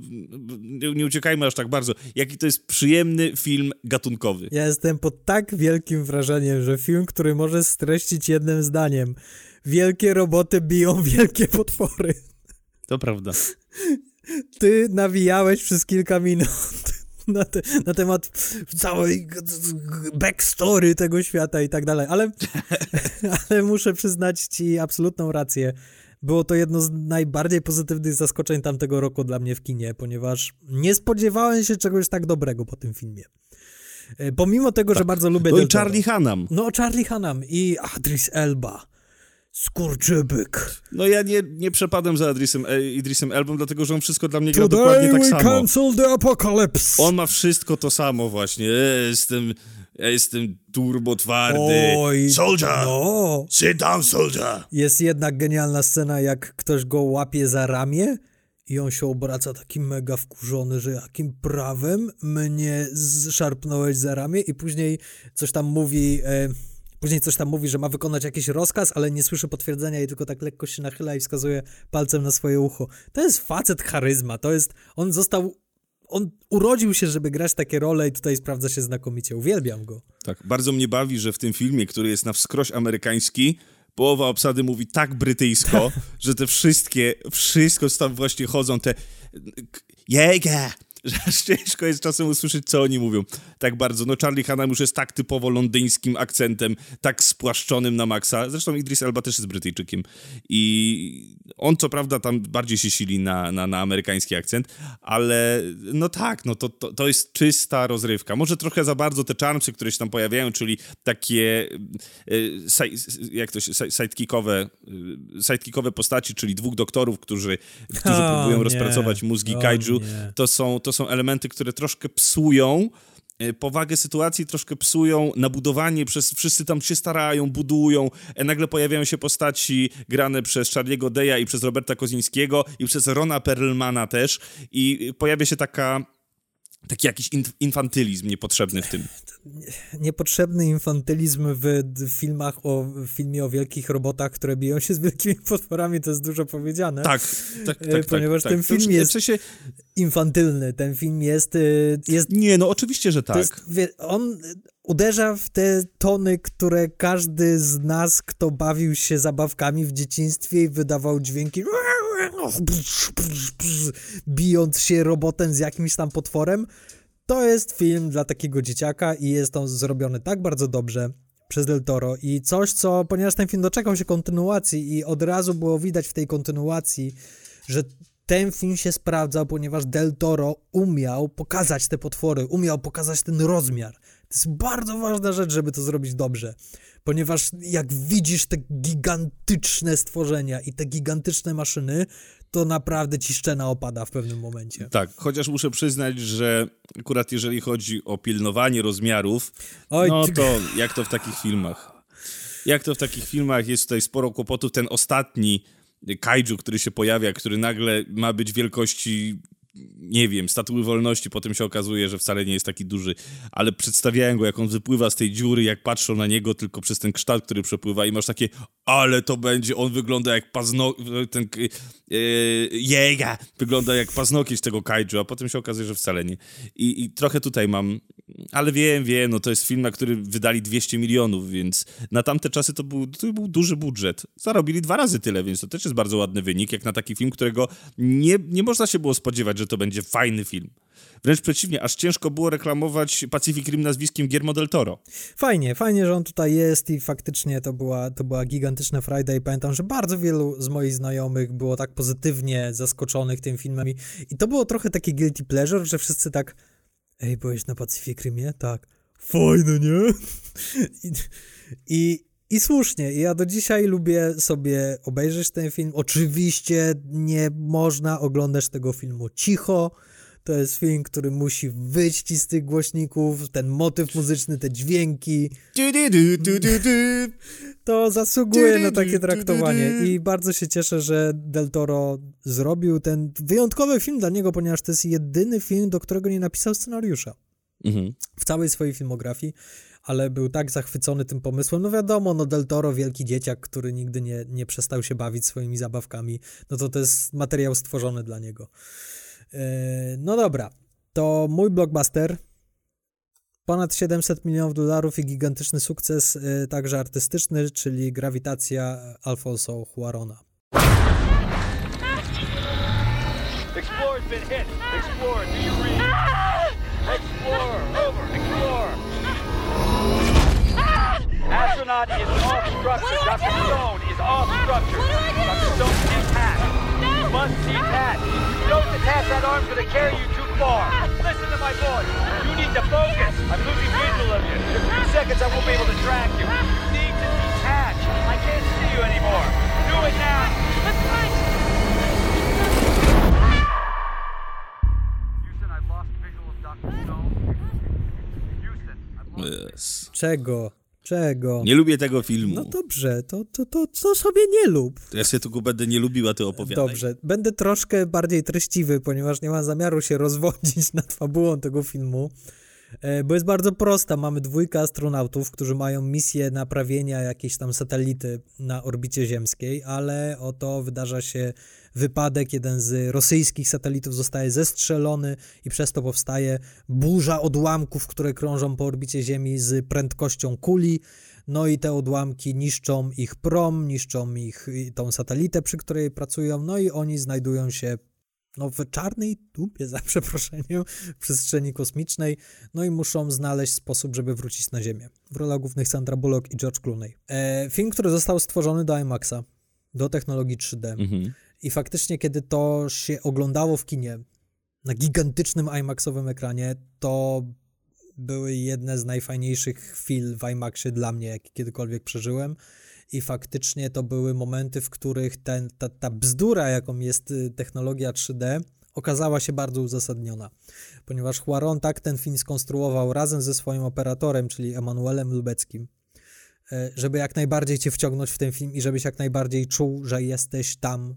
nie, nie uciekajmy aż tak bardzo, jaki to jest przyjemny film gatunkowy. Ja jestem pod tak wielkim wrażeniem, że film, który może streścić jednym zdaniem, wielkie roboty biją wielkie potwory. To prawda. Ty nawijałeś przez kilka minut na, te, na temat całej backstory tego świata i tak dalej, ale, ale muszę przyznać ci absolutną rację. Było to jedno z najbardziej pozytywnych zaskoczeń tamtego roku dla mnie w kinie, ponieważ nie spodziewałem się czegoś tak dobrego po tym filmie. Pomimo tego, tak. że bardzo lubię... No i Charlie Hunnam. No, Charlie Hunnam i Adris Elba. Skurczybyk. No ja nie, nie przepadam za Idrisem, e, Idrisem Elbą, dlatego że on wszystko dla mnie gra Today dokładnie tak we samo. cancel the apocalypse. On ma wszystko to samo właśnie. Jestem, ja jestem turbo twardy. Oj, soldier! No. Sit down, soldier! Jest jednak genialna scena, jak ktoś go łapie za ramię i on się obraca taki mega wkurzony, że jakim prawem mnie zszarpnąłeś za ramię i później coś tam mówi... E, Później coś tam mówi, że ma wykonać jakiś rozkaz, ale nie słyszy potwierdzenia i tylko tak lekko się nachyla i wskazuje palcem na swoje ucho. To jest facet charyzma, to jest, on został, on urodził się, żeby grać takie role i tutaj sprawdza się znakomicie, uwielbiam go. Tak, bardzo mnie bawi, że w tym filmie, który jest na wskroś amerykański, połowa obsady mówi tak brytyjsko, że te wszystkie, wszystko tam właśnie chodzą, te Jäger, że aż ciężko jest czasem usłyszeć, co oni mówią. Tak bardzo. No Charlie Hunnam już jest tak typowo londyńskim akcentem, tak spłaszczonym na maksa. Zresztą Idris Elba też jest Brytyjczykiem. I on co prawda tam bardziej się sili na, na, na amerykański akcent, ale no tak, no to, to, to jest czysta rozrywka. Może trochę za bardzo te charmsy, które się tam pojawiają, czyli takie e, jak to się, sidekickowe, e, sidekickowe postaci, czyli dwóch doktorów, którzy, którzy oh, próbują nie. rozpracować mózgi oh, kaiju, to są, to są elementy, które troszkę psują e, powagę sytuacji troszkę psują, nabudowanie przez, wszyscy tam się starają, budują, e, nagle pojawiają się postaci grane przez Charlie'ego Deya i przez Roberta Kozińskiego i przez Rona Perlmana też i pojawia się taka taki jakiś infantylizm niepotrzebny w tym. Niepotrzebny infantylizm w filmach o w filmie o wielkich robotach, które biją się z wielkimi potworami, to jest dużo powiedziane. Tak, tak, tak. tak Ponieważ tak, ten tak. film jest w sensie... infantylny, ten film jest, y, jest... Nie, no oczywiście, że tak. Jest, on uderza w te tony, które każdy z nas, kto bawił się zabawkami w dzieciństwie i wydawał dźwięki bijąc się robotem z jakimś tam potworem, to jest film dla takiego dzieciaka i jest on zrobiony tak bardzo dobrze przez Del Toro i coś, co, ponieważ ten film doczekał się kontynuacji i od razu było widać w tej kontynuacji, że ten film się sprawdzał, ponieważ Del Toro umiał pokazać te potwory, umiał pokazać ten rozmiar. To jest bardzo ważna rzecz, żeby to zrobić dobrze, ponieważ jak widzisz te gigantyczne stworzenia i te gigantyczne maszyny, to naprawdę ci szczena opada w pewnym momencie. Tak, chociaż muszę przyznać, że akurat jeżeli chodzi o pilnowanie rozmiarów, Oj, no to jak to w takich filmach? Jak to w takich filmach jest tutaj sporo kłopotów. Ten ostatni kaiju, który się pojawia, który nagle ma być wielkości nie wiem, statuły wolności, potem się okazuje, że wcale nie jest taki duży, ale przedstawiałem go, jak on wypływa z tej dziury, jak patrzą na niego tylko przez ten kształt, który przepływa i masz takie, ale to będzie, on wygląda jak paznokieć, ten yy, jega, wygląda jak paznokieć tego kaiju, a potem się okazuje, że wcale nie. I, I trochę tutaj mam, ale wiem, wiem, no to jest film, na który wydali 200 milionów, więc na tamte czasy to był, to był duży budżet. Zarobili dwa razy tyle, więc to też jest bardzo ładny wynik, jak na taki film, którego nie, nie można się było spodziewać, że to będzie fajny film. Wręcz przeciwnie, aż ciężko było reklamować Pacific Rim nazwiskiem Guillermo del Toro. Fajnie, fajnie, że on tutaj jest i faktycznie to była, to była gigantyczna frajda i pamiętam, że bardzo wielu z moich znajomych było tak pozytywnie zaskoczonych tym filmem i, i to było trochę takie guilty pleasure, że wszyscy tak ej, byłeś na Pacific Rimie? Tak. Fajne, nie? I, i i słusznie, ja do dzisiaj lubię sobie obejrzeć ten film. Oczywiście nie można oglądać tego filmu cicho. To jest film, który musi wyjść z tych głośników, ten motyw muzyczny, te dźwięki. To zasługuje na takie traktowanie i bardzo się cieszę, że Del Toro zrobił ten wyjątkowy film dla niego, ponieważ to jest jedyny film, do którego nie napisał scenariusza. Mhm. W całej swojej filmografii ale był tak zachwycony tym pomysłem. No wiadomo, no Del Toro, wielki dzieciak, który nigdy nie, nie przestał się bawić swoimi zabawkami, no to to jest materiał stworzony dla niego. Yy, no dobra, to mój blockbuster. Ponad 700 milionów dolarów i gigantyczny sukces, yy, także artystyczny, czyli Grawitacja Alfonso Cuarona. Explore's been hit. Explore, do you read? Explore, over, explore. Astronaut is off structure. Dr. Stone is off structure. Dr. Stone intact. No. You must detach. You Don't detach that arm going to carry you too far. Listen to my voice. You need to focus. I'm losing visual of you. In a few seconds, I won't be able to track you. You need to detach. I can't see you anymore. Do it now. Let's fight. Yes. Czego? Czego? Nie lubię tego filmu. No dobrze, to, to, to, to sobie nie lub. To ja się tylko będę nie lubiła, ty opowiadaj. Dobrze, będę troszkę bardziej treściwy, ponieważ nie mam zamiaru się rozwodzić nad fabułą tego filmu, e, bo jest bardzo prosta. Mamy dwójkę astronautów, którzy mają misję naprawienia jakiejś tam satelity na orbicie ziemskiej, ale oto wydarza się wypadek, jeden z rosyjskich satelitów zostaje zestrzelony i przez to powstaje burza odłamków, które krążą po orbicie Ziemi z prędkością kuli. No i te odłamki niszczą ich prom, niszczą ich tą satelitę, przy której pracują, no i oni znajdują się no, w czarnej dupie, za przeproszeniem, przestrzeni kosmicznej, no i muszą znaleźć sposób, żeby wrócić na Ziemię. W rolach głównych Sandra Bullock i George Clooney. E, film, który został stworzony do IMAXa, do technologii 3D. Mhm. I faktycznie, kiedy to się oglądało w kinie na gigantycznym IMAXowym ekranie, to były jedne z najfajniejszych chwil w IMAXie dla mnie, jakie kiedykolwiek przeżyłem. I faktycznie to były momenty, w których ten, ta, ta bzdura, jaką jest y, technologia 3D, okazała się bardzo uzasadniona. Ponieważ Huaron tak ten film skonstruował razem ze swoim operatorem, czyli Emanuelem Lubeckim, e, żeby jak najbardziej cię wciągnąć w ten film i żebyś jak najbardziej czuł, że jesteś tam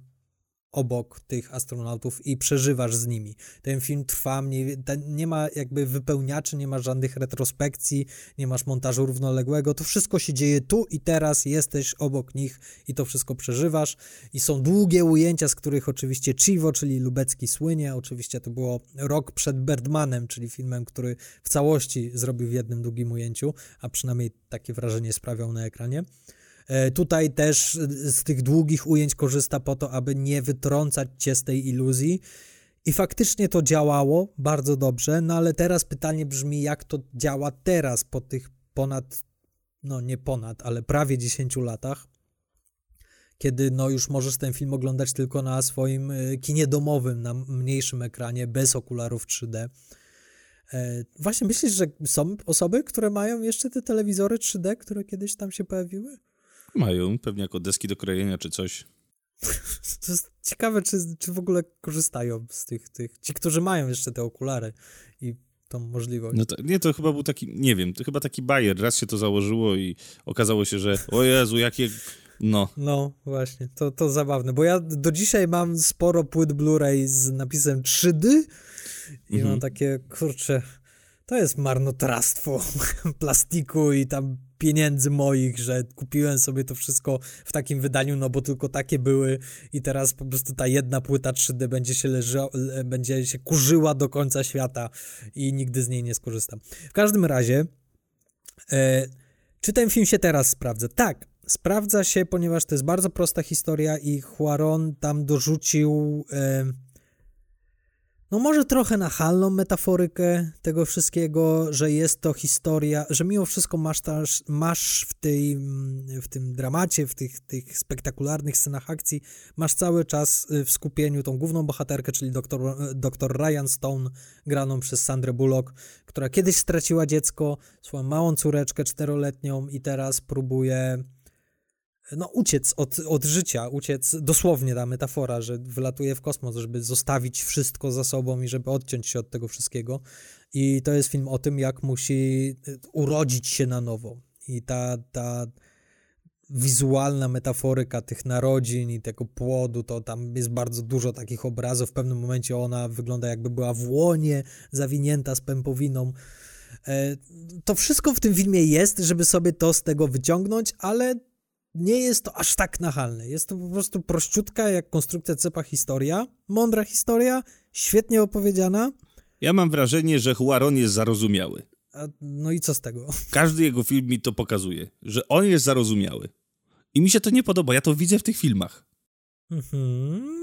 obok tych astronautów i przeżywasz z nimi. Ten film trwa, mniej, nie ma jakby wypełniaczy, nie ma żadnych retrospekcji, nie masz montażu równoległego, to wszystko się dzieje tu i teraz, jesteś obok nich i to wszystko przeżywasz i są długie ujęcia, z których oczywiście Chivo, czyli Lubecki słynie, oczywiście to było rok przed Birdmanem, czyli filmem, który w całości zrobił w jednym długim ujęciu, a przynajmniej takie wrażenie sprawiał na ekranie. E, tutaj też z tych długich ujęć korzysta po to, aby nie wytrącać cię z tej iluzji. I faktycznie to działało bardzo dobrze, no ale teraz pytanie brzmi, jak to działa teraz po tych ponad, no nie ponad, ale prawie 10 latach, kiedy no już możesz ten film oglądać tylko na swoim e, kinie domowym, na mniejszym ekranie, bez okularów 3D. E, właśnie myślisz, że są osoby, które mają jeszcze te telewizory 3D, które kiedyś tam się pojawiły? Mają, pewnie jako deski do krojenia czy coś. To jest ciekawe, czy, czy w ogóle korzystają z tych, tych, ci, którzy mają jeszcze te okulary i tą możliwość. No to, nie, to chyba był taki, nie wiem, to chyba taki bajer. Raz się to założyło i okazało się, że o Jezu, jakie No. No, właśnie, to, to zabawne, bo ja do dzisiaj mam sporo płyt Blu-ray z napisem 3D i Mhm. mam takie, kurczę, to jest marnotrawstwo plastiku i tam pieniędzy moich, że kupiłem sobie to wszystko w takim wydaniu, no bo tylko takie były i teraz po prostu ta jedna płyta 3D będzie się leża, le- będzie się kurzyła do końca świata i nigdy z niej nie skorzystam. W każdym razie, e, czy ten film się teraz sprawdza? Tak, sprawdza się, ponieważ to jest bardzo prosta historia i Huaron tam dorzucił e, no może trochę nachalną metaforykę tego wszystkiego, że jest to historia, że mimo wszystko masz, masz w, tej, mm, w tym dramacie, w tych, tych spektakularnych scenach akcji, masz cały czas y, w skupieniu tą główną bohaterkę, czyli doktor, doktor Ryan Stone, graną przez Sandrę Bullock, która kiedyś straciła dziecko, swoją małą córeczkę czteroletnią i teraz próbuje no, uciec od, od życia, uciec, dosłownie ta metafora, że wylatuje w kosmos, żeby zostawić wszystko za sobą i żeby odciąć się od tego wszystkiego. I to jest film o tym, jak musi y, urodzić się na nowo. I ta, ta wizualna metaforyka tych narodzin i tego płodu, to tam jest bardzo dużo takich obrazów. W pewnym momencie ona wygląda jakby była w łonie, zawinięta z pępowiną. E, To wszystko w tym filmie jest, żeby sobie to z tego wyciągnąć, ale nie jest to aż tak nachalne. Jest to po prostu prościutka, jak konstrukcja cepa historia, mądra historia, świetnie opowiedziana. Ja mam wrażenie, że Huaron jest zarozumiały. A, no i co z tego? Każdy jego film mi to pokazuje, że on jest zarozumiały. I mi się to nie podoba, ja to widzę w tych filmach. Mhm.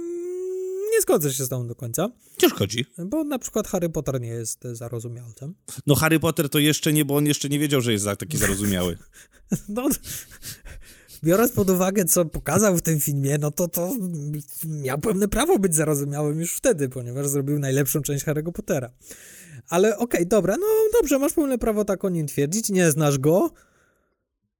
Nie zgodzę się z tą do końca. Nie szkodzi. Bo na przykład Harry Potter nie jest zarozumialcem. No Harry Potter to jeszcze nie, bo on jeszcze nie wiedział, że jest taki zarozumiały. No, biorąc pod uwagę, co pokazał w tym filmie, no to to miał pełne prawo być zarozumiałym już wtedy, ponieważ zrobił najlepszą część Harry'ego Pottera. Ale okej, dobra, no dobrze, masz pełne prawo tak o nim twierdzić, nie znasz go,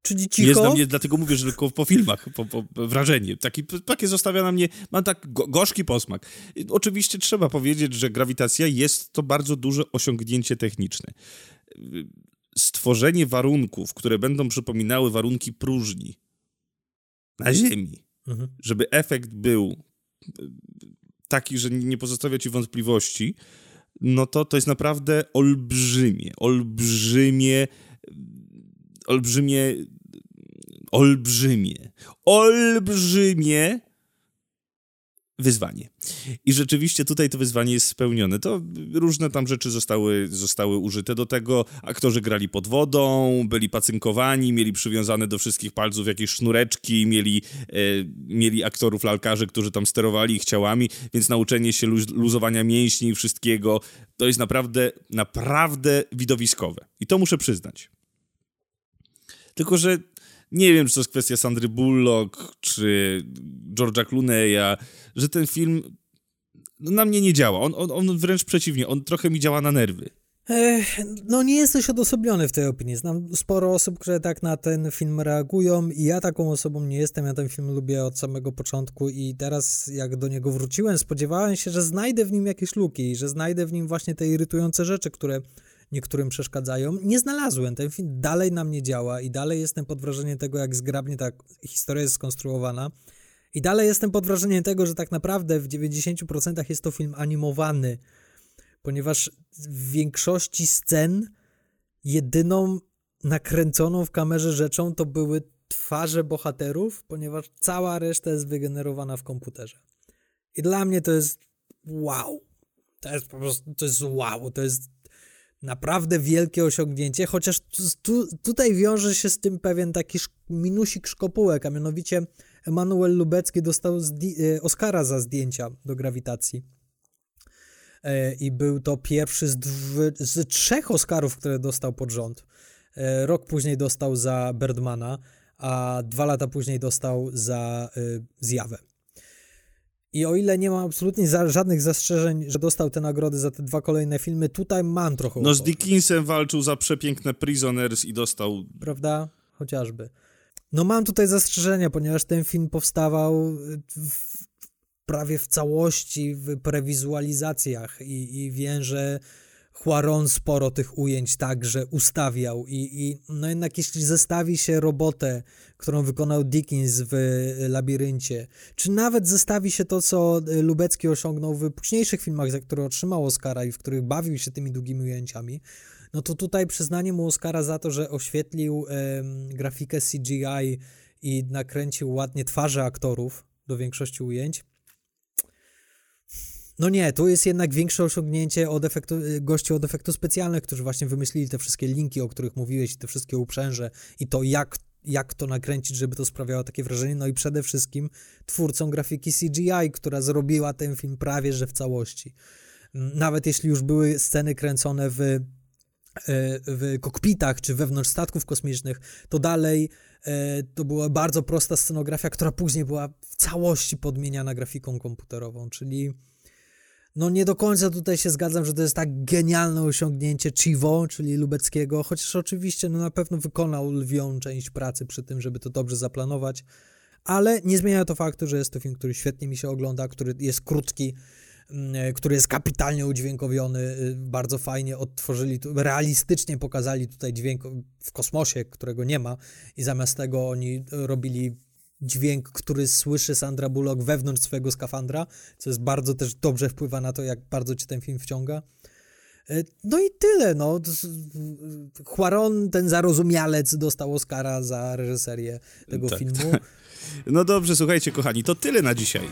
czyli cicho. Nie znam mnie, dlatego mówię, że tylko po filmach, po, po wrażenie. Taki, takie zostawia na mnie, mam tak go, gorzki posmak. Oczywiście trzeba powiedzieć, że grawitacja jest to bardzo duże osiągnięcie techniczne. Stworzenie warunków, które będą przypominały warunki próżni na Ziemi, Mhm. żeby efekt był taki, że nie pozostawia ci wątpliwości, no to to jest naprawdę olbrzymie, olbrzymie, olbrzymie, olbrzymie, olbrzymie wyzwanie. I rzeczywiście tutaj to wyzwanie jest spełnione. To różne tam rzeczy zostały, zostały użyte do tego. Aktorzy grali pod wodą, byli pacynkowani, mieli przywiązane do wszystkich palców jakieś sznureczki, mieli, e, mieli aktorów lalkarzy, którzy tam sterowali ich ciałami, więc nauczenie się luz, luzowania mięśni i wszystkiego to jest naprawdę, naprawdę widowiskowe. I to muszę przyznać. Tylko, że nie wiem, czy to jest kwestia Sandry Bullock, czy George'a Clooney'a, że ten film no, na mnie nie działa. On, on, on wręcz przeciwnie, on trochę mi działa na nerwy. Ech, no nie jesteś odosobniony w tej opinii. Znam sporo osób, które tak na ten film reagują i ja taką osobą nie jestem. Ja ten film lubię od samego początku i teraz jak do niego wróciłem, spodziewałem się, że znajdę w nim jakieś luki, że znajdę w nim właśnie te irytujące rzeczy, które niektórym przeszkadzają. Nie znalazłem. Ten film dalej na mnie działa i dalej jestem pod wrażeniem tego, jak zgrabnie ta historia jest skonstruowana. I dalej jestem pod wrażeniem tego, że tak naprawdę w 90% jest to film animowany, ponieważ w większości scen jedyną nakręconą w kamerze rzeczą to były twarze bohaterów, ponieważ cała reszta jest wygenerowana w komputerze. I dla mnie to jest wow. To jest po prostu, to jest wow, to jest naprawdę wielkie osiągnięcie, chociaż tu, tutaj wiąże się z tym pewien taki minusik szkopułek, a mianowicie Emanuel Lubecki dostał zdj- Oscara za zdjęcia do grawitacji. E, I był to pierwszy z, z trzech Oscarów, które dostał pod rząd. E, Rok później dostał za Birdmana, a dwa lata później dostał za Zjawę. I o ile nie mam absolutnie za, żadnych zastrzeżeń, że dostał te nagrody za te dwa kolejne filmy, tutaj mam trochę. No z. Dickinsem walczył za przepiękne Prisoners i dostał... Prawda? Chociażby. No mam tutaj zastrzeżenia, ponieważ ten film powstawał w, prawie w całości w prewizualizacjach i, i wiem, że Huaron sporo tych ujęć także ustawiał i, i no jednak jeśli zestawi się robotę, którą wykonał Dickens w Labiryncie, czy nawet zestawi się to, co Lubecki osiągnął w późniejszych filmach, za które otrzymał Oscara i w których bawił się tymi długimi ujęciami, no to tutaj przyznanie mu Oscara za to, że oświetlił e, grafikę CGI i nakręcił ładnie twarze aktorów do większości ujęć, no nie, tu jest jednak większe osiągnięcie od efektu, gości od efektu specjalnych, którzy właśnie wymyślili te wszystkie linki, o których mówiłeś, te wszystkie uprzęże i to jak, jak to nakręcić, żeby to sprawiało takie wrażenie. No i przede wszystkim twórcą grafiki CGI, która zrobiła ten film prawie że w całości. Nawet jeśli już były sceny kręcone w e, w kokpitach czy wewnątrz statków kosmicznych, to dalej e, to była bardzo prosta scenografia, która później była w całości podmieniana grafiką komputerową, czyli no nie do końca tutaj się zgadzam, że to jest tak genialne osiągnięcie Chivo, czyli Lubeckiego, chociaż oczywiście no na pewno wykonał lwią część pracy przy tym, żeby to dobrze zaplanować, ale nie zmienia to faktu, że jest to film, który świetnie mi się ogląda, który jest krótki, mm, który jest kapitalnie udźwiękowiony, y, bardzo fajnie odtworzyli, realistycznie pokazali tutaj dźwięk w kosmosie, którego nie ma i zamiast tego oni robili dźwięk, który słyszy Sandra Bullock wewnątrz swojego skafandra, co jest bardzo też dobrze wpływa na to, jak bardzo cię ten film wciąga. E, no i tyle, no. Juaron, ten zarozumialec, dostał Oscara za reżyserię tego tak, filmu. Tak. No dobrze, słuchajcie, kochani, to tyle na dzisiaj.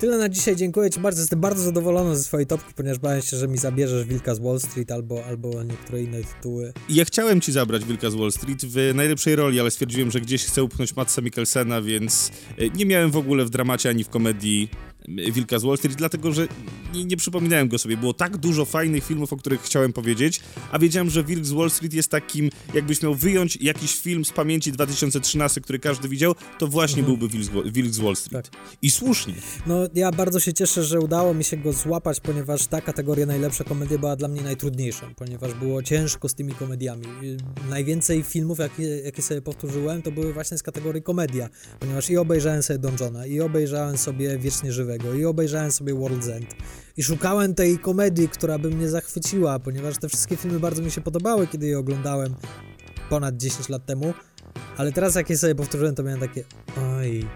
Tyle na dzisiaj, dziękuję Ci bardzo. Jestem bardzo zadowolony ze swojej topki, ponieważ bałem się, że mi zabierzesz Wilka z Wall Street albo, albo niektóre inne tytuły. Ja chciałem Ci zabrać Wilka z Wall Street w najlepszej roli, ale stwierdziłem, że gdzieś chcę upchnąć Matsa Mikkelsena, więc e, nie miałem w ogóle w dramacie ani w komedii Wilka z Wall Street, dlatego że nie, nie, przypominałem go sobie. Było tak dużo fajnych filmów, o których chciałem powiedzieć, a wiedziałem, że Wilk z Wall Street jest takim, jakbyś miał wyjąć jakiś film z pamięci 2013, który każdy widział, to właśnie mhm. Byłby Wilk z Wall Street. Tak. I słusznie. No, ja bardzo się cieszę, że udało mi się go złapać, ponieważ ta kategoria najlepsza komedia była dla mnie najtrudniejsza, ponieważ było ciężko z tymi komediami. Najwięcej filmów, jakie, jakie sobie powtórzyłem, to były właśnie z kategorii komedia, ponieważ i obejrzałem sobie Don Johna, i obejrzałem sobie Wiecznie Żywego, i obejrzałem sobie World's End. I szukałem tej komedii, która by mnie zachwyciła, ponieważ te wszystkie filmy bardzo mi się podobały, kiedy je oglądałem ponad 10 lat temu. Ale teraz jak je sobie powtórzyłem, to miałem takie oj,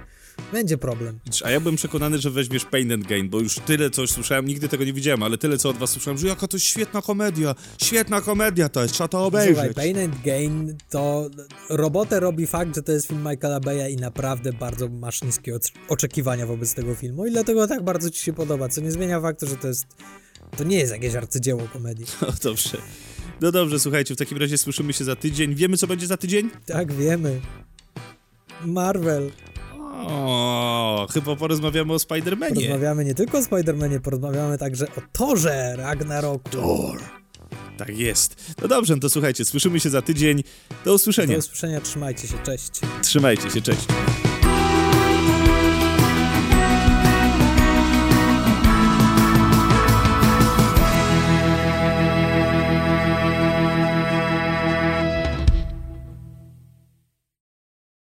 będzie problem. A ja byłem przekonany, że weźmiesz Pain and Gain, bo już tyle coś słyszałem, nigdy tego nie widziałem, ale tyle co od was słyszałem, że jaka to świetna komedia, świetna komedia to jest, trzeba to obejrzeć. Słuchaj, Pain and Gain to robotę robi fakt, że to jest film Michaela Beya i naprawdę bardzo masz niskie oczekiwania wobec tego filmu i dlatego tak bardzo ci się podoba, co nie zmienia faktu, że to jest, to nie jest jakieś arcydzieło komedii. No dobrze. No dobrze, słuchajcie, w takim razie słyszymy się za tydzień. Wiemy, co będzie za tydzień? Tak, wiemy. Marvel. O, chyba porozmawiamy o Spider-Manie. Porozmawiamy nie tylko o Spider-Manie, porozmawiamy także o Torze Ragnaroku. Thor. Tak jest. No dobrze, no to słuchajcie, słyszymy się za tydzień. Do usłyszenia. Do usłyszenia, trzymajcie się, cześć. Trzymajcie się, cześć.